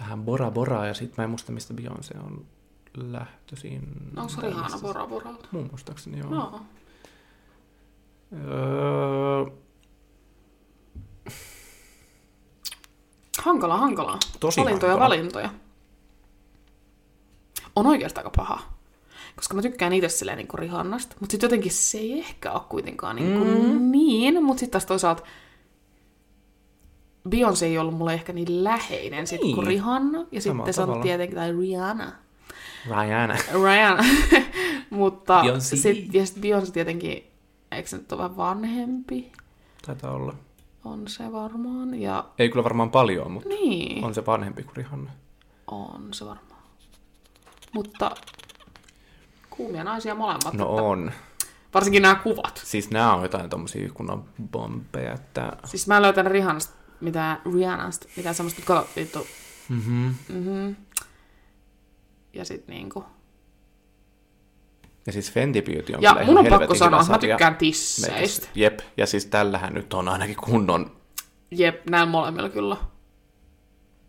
vähän Bora Bora ja sit mä en muista mistä Beyoncé on lähtöisin. onko se Rihanna Bora Boralta? Mun muistaakseni joo. Joo. Öö, Hankala, hankala. Tosi valintoja, hankala. valintoja. On oikeastaan aika paha. Koska mä tykkään itse silleen niin Rihannasta, mutta sitten jotenkin se ei ehkä ole kuitenkaan niin, kuin Mm. niin. Mutta sitten taas toisaalta Beyoncé ei ollut mulle ehkä niin läheinen sit kuin Niin. Rihanna. Ja Samalla sitten se on tavalla. tietenkin, tai Rihanna. Rihanna. Rihanna. <laughs> mutta Beyoncé. sit, ja sitten Beyoncé tietenkin, eikö se nyt ole vähän vanhempi? Taitaa olla. On se varmaan. Ja Ei kyllä varmaan paljon, mutta niin. on se vanhempi kuin Rihanna. On se varmaan. Mutta kuumia naisia molemmat. No että on. Varsinkin nämä kuvat. Siis nämä on jotain tommosia kunnon bombeja, että... Siis mä löytän Rihannasta, mitä Rihannasta, mitä semmoista kato, vittu. Mm-hmm. Mm-hmm. Ja sit niinku. Ja siis Fenty Beauty on Ja kyllä mun on pakko sanoa, mä tykkään tisseistä. Meikäs- Jep, ja siis tällähän nyt on ainakin kunnon... Jep, näin molemmilla kyllä.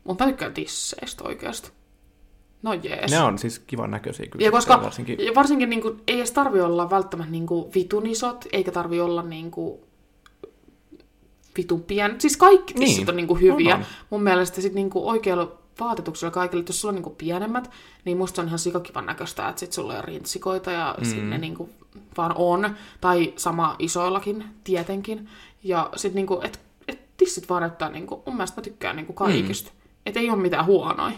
Mutta mä tykkään tisseistä oikeasti. No jees. Ne on siis kivan näköisiä kyllä. Ja koska Varsinkin, ja varsinkin niin kuin, ei edes tarvi olla välttämättä niin kuin, vitun isot, eikä tarvi olla niin kuin, vitun pienet. Siis kaikki tissit Niin, on niin kuin, hyviä. on, on. Mun mielestä sit, niin kuin, oikealla vaatetuksella kaikille, että jos sulla on niin kuin, pienemmät, niin musta on ihan sikakivan näköistä, että sit sulla on rintsikoita ja mm. sinne niin kuin, vaan on. Tai sama isoillakin tietenkin. Ja sit niin kuin, et, et tissit vaan näyttää, niin kuin, mun mielestä mä tykkään niin kuin, kaikista. Mm. Että ei ole mitään huonoja.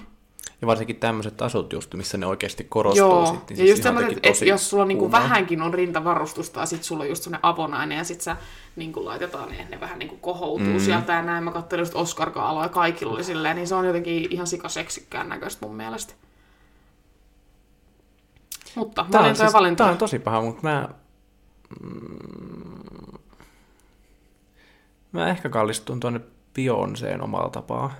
Ja varsinkin tämmöiset asut just, missä ne oikeasti korostuu Joo, sitten. niin ja siis just semmoinen, teki että tosi jos sulla niinku vähänkin on rintavarustusta ja sit sulla on just semmoinen avonainen ja sit sä niinku laitetaan ne, ne vähän niinku kohoutuu mm. sieltä ja näin. Mä katselin just Oscar ja kaikilla oli silleen, niin se on jotenkin ihan sikaseksikkään näköistä mun mielestä. Mutta Tää on, valintoja siis, siis, valintoja. tää on tosi paha, mutta mä... Mm, mä ehkä kallistun tuonne Beyoncéen omalla tapaa.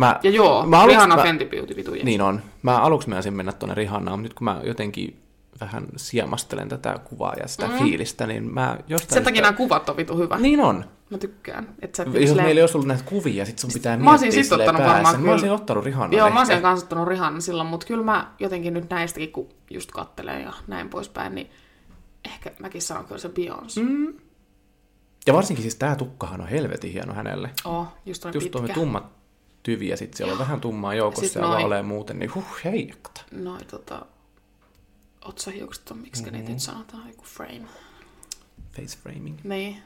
Mä, Ja joo, mä aluksi, Rihanna mä, Fenty Beauty vitu jees. Niin on. Mä aluksi meinasin mennä tuonne Rihannaan, mutta nyt kun mä jotenkin vähän siemastelen tätä kuvaa ja sitä mm. fiilistä, niin mä jostain... Sen takia nämä kuvat on vitu hyvä. Niin on. Mä tykkään. Et sä Jos silleen- meillä ei olisi ollut näitä kuvia, sit sun pitää Mä miettiä sit ottanut päässä. varmaan Mä olisin ottanut Rihannan Joo, mä olisin ehkä. kanssa ottanut Rihanna silloin, mutta kyllä mä jotenkin nyt näistäkin, kun just kattelen ja näin poispäin, niin ehkä mäkin sanon kyllä se Beyoncé. Mm. Ja varsinkin siis tää tukkahan on helvetin hieno hänelle. Oh, just Just pitkä. tuo tummat tyvi ja sitten siellä on vähän tummaa joukossa ja noi- vaalea muuten, niin huh, heijakta. Noi tota, otsahiukset on, miksi Mm-hmm. mm. niitä nyt sanotaan, joku frame. Face framing, Niin,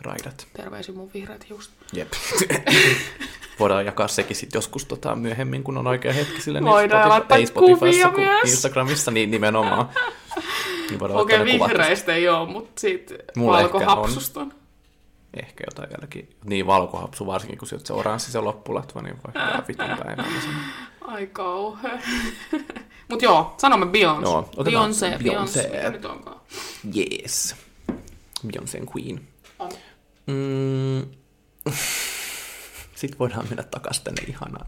raidat. terveisiä mun vihreät hiukset. Jep. <laughs> Voidaan jakaa sekin sitten joskus tota, myöhemmin, kun on oikea hetki sille. Voidaan laittaa ei Spotifyssa kuvia kuin myös. Instagramissa, niin nimenomaan. <laughs> Niin Okei, okay, vihreistä ei oo, mutta siitä valkohapsusta on. Ehkä jotain vieläkin. Niin valkohapsu, varsinkin kun se oranssi se loppulatva, niin voi hyvää vitun päivää. Ai kauhea. Mut joo, sanomme Beyoncé. Otetaan Beyoncé, Beyoncé. Mikä nyt onkaan? Yes. Beyoncé Queen. On. Mm. <laughs> Sitten voidaan mennä takaisin tänne ihanaan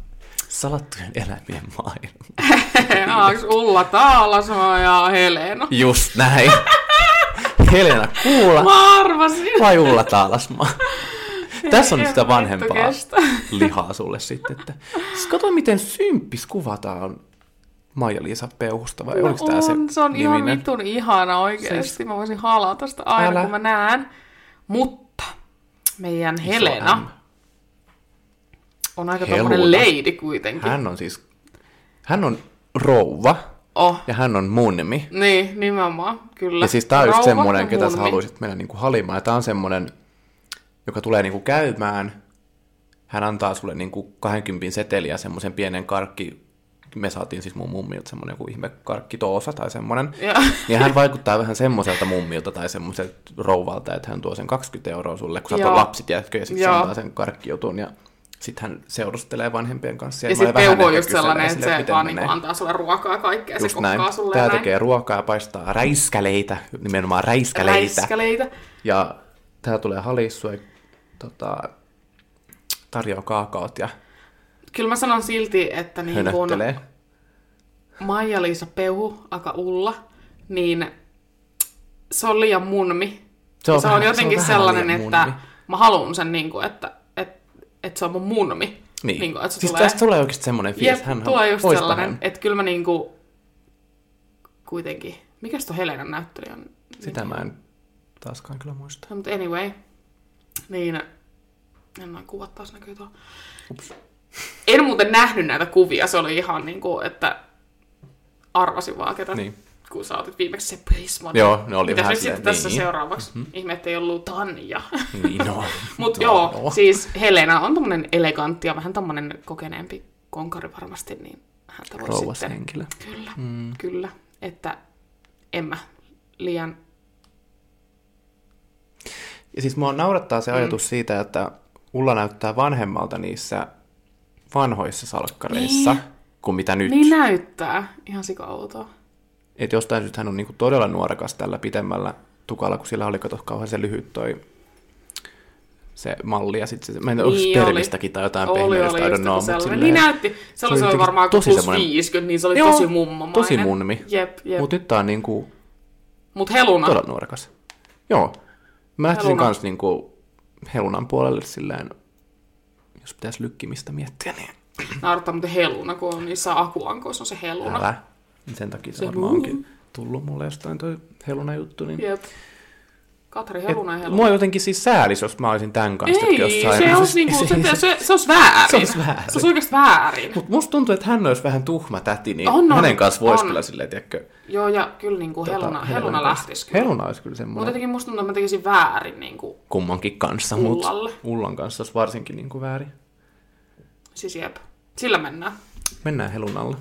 salattujen eläimien maailmaan. <laughs> Onks Ulla Taalasmaa ja Helena? Just näin. <laughs> Helena Kuula Mä arvasin. vai Ulla Taalasmaa? Tässä on nyt sitä vanhempaa lihaa sulle sitten. Että... Siis kato, miten symppis kuvataan Maija-Liisa Peuhusta, vai oliko tämä se se on ihan niminen? vitun ihana oikeesti. Mä voisin halata sitä aina, Älä. kun mä näen. Mutta meidän Iso Helena M. on aika tommonen lady kuitenkin. Hän on siis, hän on rouva Oh, ja hän on munmi. niin, nimenomaan, kyllä. Ja siis tää on just Rouva semmonen, ketä sä munmi. haluaisit mennä niinku halimaan. Ja tää on semmonen, joka tulee niinku käymään. Hän antaa sulle niinku 20 seteliä semmoisen pienen karkki. Me saatiin siis mun mummilta semmonen joku ihme karkkitoosa tai semmonen. Ja, Ja hän vaikuttaa vähän semmoiselta mummilta tai semmoiselta rouvalta, että hän tuo sen 20 euroa sulle, kun sä lapsit jätkö, ja sitten sen karkkijutun. Ja sitten hän seurustelee vanhempien kanssa. ja mä sitten Peuhu on just sellainen, että se vaan niinku antaa sulle ruokaa ja kaikkea. Just se näin. kokkaa sulle Tää näin. tekee ruokaa ja paistaa räiskäleitä, nimenomaan räiskäleitä. Räiskäleitä. Ja tää tulee halissua ja tota, tarjoaa kaakaot ja Kyllä mä sanon silti, että niin kun. Maija-Liisa Peuhu, aka Ulla, niin se on liian munmi. Se on se on vähän- se on jotenkin sellainen, että munmi. mä haluan sen, niin kuin, että, että, se on mun munmi. Niin. Niin kuin, että se siis tulee, tästä tulee oikeasti semmoinen fiilis. jep, hän tulee just sellainen, hän. että kyllä mä niin kuin, kuitenkin, mikäs tuo Helenan näyttelijä on? Sitä mä en taaskaan kyllä muista. No, mutta anyway, niin, en noin kuvat taas näkyy tuolla. Ups. En muuten nähnyt näitä kuvia, se oli ihan niin kuin, että arvasin vaan, ketä, Niin. Kun sä otit viimeksi se Prisman. Joo, ne oli Mitäs vähän sitten tässä niin. seuraavaksi? Mm-hmm. Ihme, ettei ollut Tanja. Niin, no. <laughs> Mutta no, joo, no. siis Helena on tommonen elegantti ja vähän tommonen kokeneempi konkari varmasti, niin häntä voi Rouvas sitten... henkilö. Kyllä, mm. kyllä. Että en mä liian... Ja siis mua naurattaa se ajatus siitä, että Ulla näyttää vanhemmalta niissä vanhoissa salkkareissa Niin. kuin mitä nyt. Niin näyttää. Ihan sika outoa. Että jostain syystä hän on niinku todella nuorekas tällä pitemmällä tukalla, kun sillä oli kato kauhean se lyhyt toi se malli ja sitten se, mä en tiedä, Niin onko oli. spermistäkin tai jotain oli I don't know, mutta silleen- Niin näytti. Se oli, se oli varmaan tosi plus semmoinen- 50, niin se oli Joo, tosi mummomainen. tosi munmi. Jep, jep. Mut, Mutta nyt tää on niinku Mut Heluna, todella nuorekas. Joo. Mä lähtisin Heluna. kans niinku Helunan puolelle silleen jos pitäisi lykkimistä miettiä, niin Naurattaa muuten heluna, kun on niissä akuankoissa on se heluna. älä. Sen takia se, Se varmaan onkin tullut mulle jostain toi heluna juttu. Niin... Jep. Katri heluna heluna. mua jotenkin siis säälis, jos mä olisin tämän kanssa Ei, jossain. se olisi niinku, se, <laughs> se, se, se olisi väärin. Se olisi väärin. Se olisi oikeasti väärin. Mutta musta tuntuu, että hän olisi vähän tuhma täti, niin On, on, hänen kanssa voisi kyllä silleen, tiedätkö, Joo, ja kyllä niinku heluna, tota, heluna kanssa. lähtisi kyllä. Heluna olisi kyllä Mutta semmoinen jotenkin musta tuntuu, että mä tekisin väärin niinku, kummankin kanssa, mutta. Ullan kanssa olisi varsinkin niin kuin väärin. siis jep. Sillä mennään. Mennään Helunalle.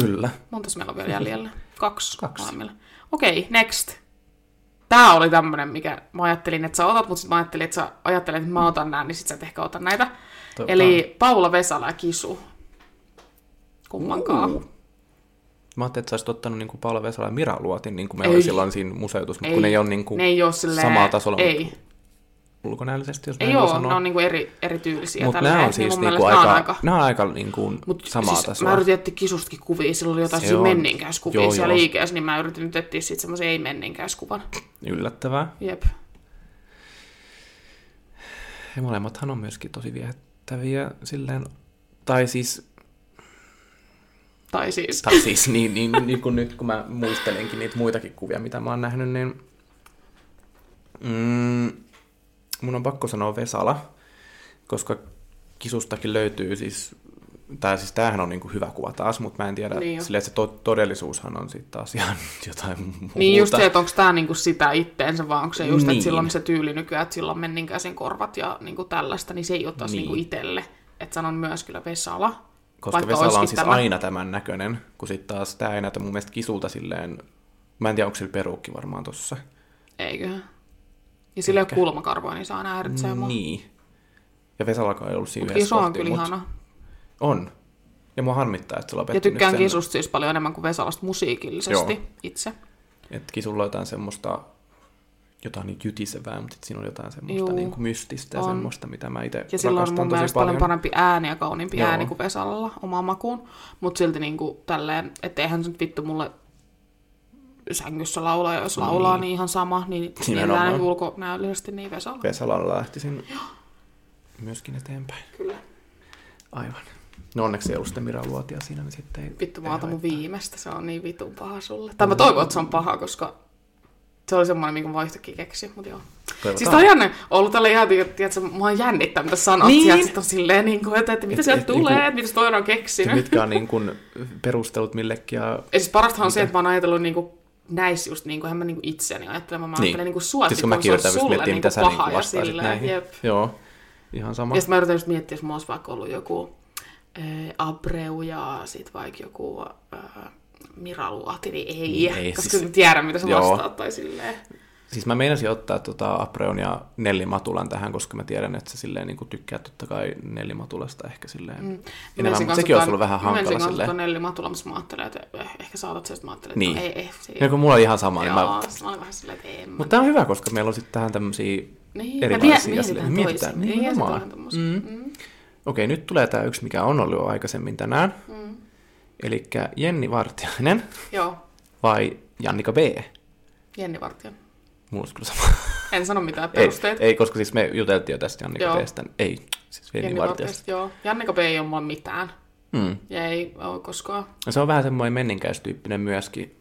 Kyllä. Montas meillä on vielä jäljellä? Kaksi. Kaksi. molemmilla. Okei, okay, next. Tää oli tämmönen, mikä mä ajattelin, että sä otat, mutta sitten mä ajattelin, että sä ajattelet, että mä otan nää, niin sit sä et ehkä ota näitä. Tota- Eli Paula Vesala ja Kisu. Kummankaan. Uu. Mä ajattelin, että sä olisit ottanut niin kuin Paula Vesala ja Mira Luotin, niin kuin meillä Ei. oli silloin siinä museutus, mutta kun ne ei ole niin kuin ne ei ole silleen, samaa tasolla Ei, ulkonäöllisesti, jos ei näin voi oo, sanoa. ne on niinku eri, eri tyylisiä. Mutta nämä on niin siis niinku mielestä aika, on aika... nämä on aika niinku Mut samaa siis tasoa. Mä yritin etsiä kisustakin kuvia, sillä oli jotain on. menninkäiskuvia Joo, siellä joo. liikeessä, niin mä yritin nyt etsiä sitten semmoisen ei-menninkäiskuvan. Yllättävää. Jep. Ja molemmathan on myöskin tosi viehättäviä silleen, tai siis, Tai siis. tai siis niin, niin, niin kuin nyt kun mä muistelenkin niitä muitakin kuvia, mitä mä oon nähnyt, niin mm, mun on pakko sanoa Vesala, koska kisustakin löytyy siis, tai siis tämähän on niinku hyvä kuva taas, mutta mä en tiedä, Niin silleen, että se to- todellisuushan on sitten taas ihan <laughs> jotain muuta. Niin just se, että onko tämä niinku sitä itteensä, vai onko se just, niin. Että silloin se tyyli nykyään, että silloin menninkäisen korvat ja niinku tällaista, niin se ei ole taas Niin. niinku itselle. Että sanon myös kyllä Vesala. Koska vaikka Vesala on siis tämä. aina tämän näköinen, kun sitten taas tämä ei näytä mun mielestä kisulta silleen, mä en tiedä, onko sillä peruukki varmaan tossa. Eiköhän. Ja sillä ei ole kulmakarvoa, niin saa nähdä, että se on Niin. Ja Vesalakaan ei ollut siinä kisu on kyllä mut ihana. On. Ja mua harmittaa, että se Ja lopetti tykkään sen, kisusta siis paljon enemmän kuin Vesalasta musiikillisesti Joo. itse. että kisulla on jotain semmoista, jotain niin jytisevää, mutta siinä on jotain semmoista Juu. niin kuin mystistä ja On. semmoista, mitä mä itse Ja sillä on mun mielestä paljon. paljon parempi ääni ja kauniimpi Joo. ääni kuin Vesalalla omaan makuun. Mutta silti niinku tälleen, että eihän se nyt vittu mulle sängyssä laulaa, ja jos laulaa, niin ihan sama, niin mielellään ulkonäöllisesti niin Vesala. Vesalalla lähtisin myöskin eteenpäin. Kyllä. Aivan. No onneksi ei ollut sitä Mira Luotia siinä, niin sitten ei... Vittu, mä otan mun viimeistä, se on niin vitun paha sulle. Tai mä toivon, että se on paha, koska se oli semmoinen, minkä mä vaihtokin keksi, mutta joo. Toivotaan. Siis tää on jännä, ollut tällä ihan, tiedätkö, mua jännittää, mitä sanot, Niin. niin. sit on silleen, niin kuin, että, että mitä Et- sieltä et tulee, niinku- että mitä se toinen on keksinyt. mitkä on niin kuin perustelut millekin ja Ja siis parastahan on se, että mä oon ajatellut niinku näissä just niinku, en mä niinku itseäni ajattele, mä Niin. ajattelen niinku sua, Siis kun mäkin yritän just miettiä, niinku mitä sä paha niinku ja vastaisit silleen, näihin. Jep. Joo, ihan sama. Ja sitten mä yritän just miettiä, jos mulla olisi vaikka ollut joku äh, Abreu ja sit vaikka joku äh, Mira Luoti, niin ei, Niin, ei koska siis- tiedän, mitä sä vastaat tai silleen. Siis mä meinasin ottaa tota Apreon ja Nelli Matulan tähän, koska mä tiedän, että sä silleen niin tykkää totta kai Nelli Matulasta ehkä silleen. Mm. Enemmän, mutta sekin olisi ollut vähän hankala Mä silleen. ton Nelli Matula, mutta mä ajattelin, että eh, ehkä saatat sen, että mä ajattelin, että Niin. no, ei, ei, se Ja kun mulla oli ihan sama, niin Joo, mä... sit mä olin vähän silleen, että mä... Mutta tää on hyvä, koska meillä on sitten tähän tämmöisiä niin, erilaisia asioita. mietitään, Mietitään, toisin. niin, Niin, nimenomaan. on. Mm. Mm. Okei, nyt tulee tää yksi, mikä on ollut jo aikaisemmin tänään. Mm. Eli Jenni Vartiainen Joo, vai Jannika B. Jenni Vartija. Mulla kyllä sama. En sano mitään Ei, perusteita. ei, koska siis me juteltiin jo tästä Jannika. Bstä. Ei, siis Jenni, Jenni. Vartijasta, joo. Jannika B ei ole mulla mitään. Mm. Ja ei ole koskaan. Se on vähän semmoinen menninkäistyyppinen myöskin,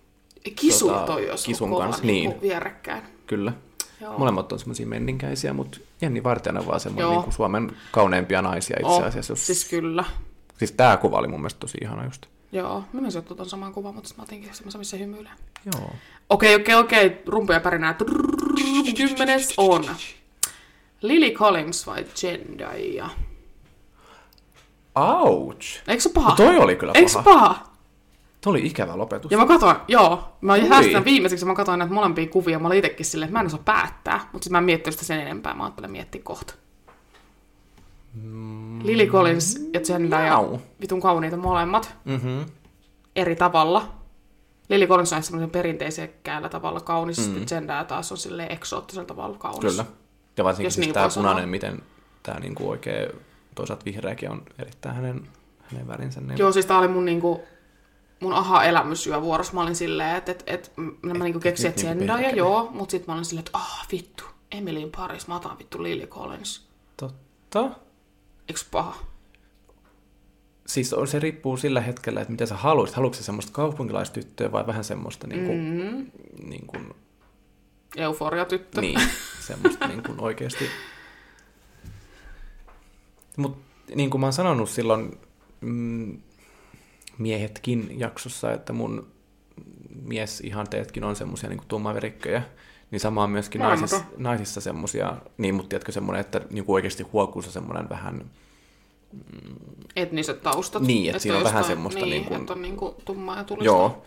Kisu Tota, toi jos Kisun kova kanssa, niin. niin. vierekkäin. kyllä. Joo. Molemmat on semmoisia menninkäisiä, mutta Jenni Vartijainen on vaan semmoinen niin kuin Suomen kauneimpia naisia itse asiassa. Jos... Siis kyllä. siis tää kuva oli mun mielestä tosi ihana just. Joo, mä myös ottu ton saman kuvan, mutta mä otinkin semmoisen, missä hymyilee. Joo. Okei, okei, okei. Rumpuja pärinää. Kymmenes on. Lily Collins vai Zendaya? Ouch! Eikö se paha? No toi oli kyllä Eikö se paha. paha? Toi oli ikävä lopetus. Ja mä katsoin, joo, mä Ui. säästän viimeiseksi, mä katsoin näitä molempia kuvia, mä olin itekin silleen, että mä en osaa päättää, mutta sitten mä en miettinyt sitä sen enempää, mä ajattelin miettiä kohta. Lily Collins ja Zendaya, Jau. vitun kauniita molemmat, Mm-hmm. eri tavalla. Lily Collins on semmoisen perinteisekkäällä tavalla kaunis, mm. Zendaya taas on silleen eksoottisella tavalla kaunis. Kyllä. Ja varsinkin Jos siis niin tää voi sanoa. punainen, miten tää niinku oikein, toisaalta vihreäkin on erittäin hänen, hänen värinsä. Niin... Joo, siis tää oli mun niinku, mun aha-elämys yövuorossa. Mä olin silleen, että et, et, mä niinku keksin, että niinku Zendaya, perkele. joo, mutta sitten mä olin silleen, että ah, vittu, Emilyn Paris, mä otan vittu Lily Collins. Totta. Eikö paha? Siis on, se riippuu sillä hetkellä, että mitä sä haluaisit. Haluatko sä semmoista kaupunkilaistyttöä vai vähän semmoista niin kuin, Mm. niin kuin, Euforia-tyttö. niin, semmoista <laughs> niin kuin oikeasti. Mutta niin kuin mä oon sanonut silloin mm, miehetkin jaksossa, että mun mies ihan teetkin on semmoisia niin tummaverikköjä, niin sama on myöskin naisissa, naisissa semmoisia, niin mutta tiedätkö semmoinen, että niin kuin oikeasti huokuussa semmoinen vähän, Etniset taustat. Niin, että siinä on vähän semmoista niin, niin kuin- että on niin kuin tummaa ja tulista. joo,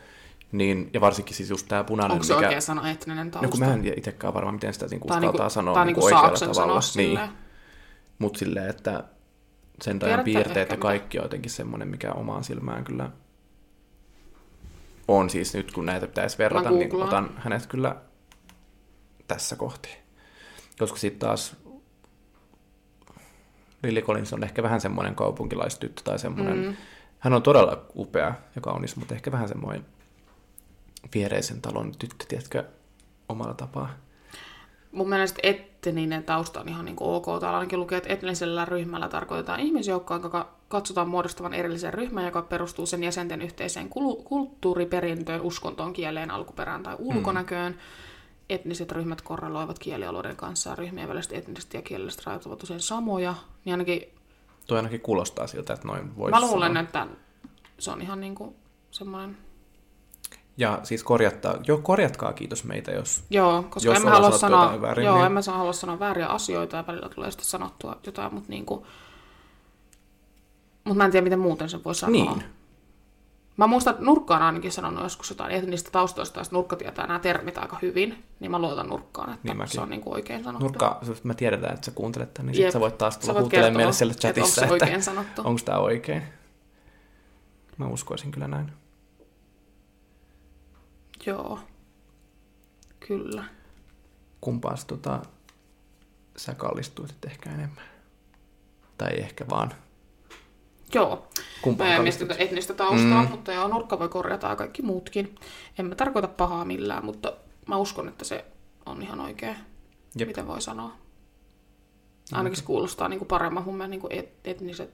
niin, ja varsinkin siis just tämä punainen, Onko se mikä... oikea sana etninen tausta? No kun mä en itsekään varmaan, miten sitä niin Tää on uskaltaa niinku- sanoa tää on niin niinku oikealla tavalla. Niin, mutta silleen, että sen tajan piirteet ja kaikki on jotenkin semmoinen, mikä omaan silmään kyllä on. Siis nyt kun näitä pitäisi verrata, niin otan hänet kyllä tässä kohti. Koska sitten taas Lily Collins on ehkä vähän semmoinen kaupunkilaistyttö tai semmoinen, Mm. hän on todella upea ja kaunis, mutta ehkä vähän semmoinen viereisen talon tyttö, tiedätkö, omalla tapaa. Mun mielestä etninen tausta on ihan niin kuin ok. Täällä ainakin lukee, että etnisellä ryhmällä tarkoitetaan ihmisjoukkoa, joka katsotaan muodostavan erillisen ryhmän, joka perustuu sen jäsenten yhteiseen kulu- kulttuuriperintöön, uskontoon, kieleen, alkuperään tai ulkonäköön. Mm. Etniset ryhmät korreloivat kielialueiden kanssa. Ryhmien väliset etniset ja kielelliset rajat ovat usein samoja. Niin ainakin Tuo ainakin kuulostaa siltä, että noin voisi mä luulen, sanoa. että se on ihan niin kuin semmoinen... Ja siis korjattaa, jo korjatkaa kiitos meitä, jos... Joo, koska Jos en mä halua sanoa, väärin, joo, niin- en mä saa halua sanoa vääriä asioita ja välillä tulee sitten sanottua jotain, mutta niinku, mutta mä en tiedä, miten muuten sen voi sanoa. Niin. Mä muistan, että Nurkka on ainakin sanonut joskus jotain etnistä taustoista, ja sit Nurkka tietää nämä termit aika hyvin, niin mä luotan Nurkkaan, että Niin mäkin. se on niinku oikein sanottu. Nurkka, me tiedetään, että sä kuuntelet tämän, niin Jep. sit sä voit taas tulla kertoa, meille siellä että onko chatissa, se että, oikein sanottu. onko tämä oikein. Mä uskoisin kyllä näin. Joo. Kyllä. Kumpaas tota, sä kallistuisit ehkä enemmän? Tai ehkä vaan. Joo. Kumpaan mistä etnistä taustaa, Mm. mutta joo, nurkka voi korjata ja kaikki muutkin. En mä tarkoita pahaa millään, mutta mä uskon, että se on ihan oikein, Jep. miten voi sanoa. Ainakin se kuulostaa niin kuin paremmin mun mielestä niin kuin et, etniset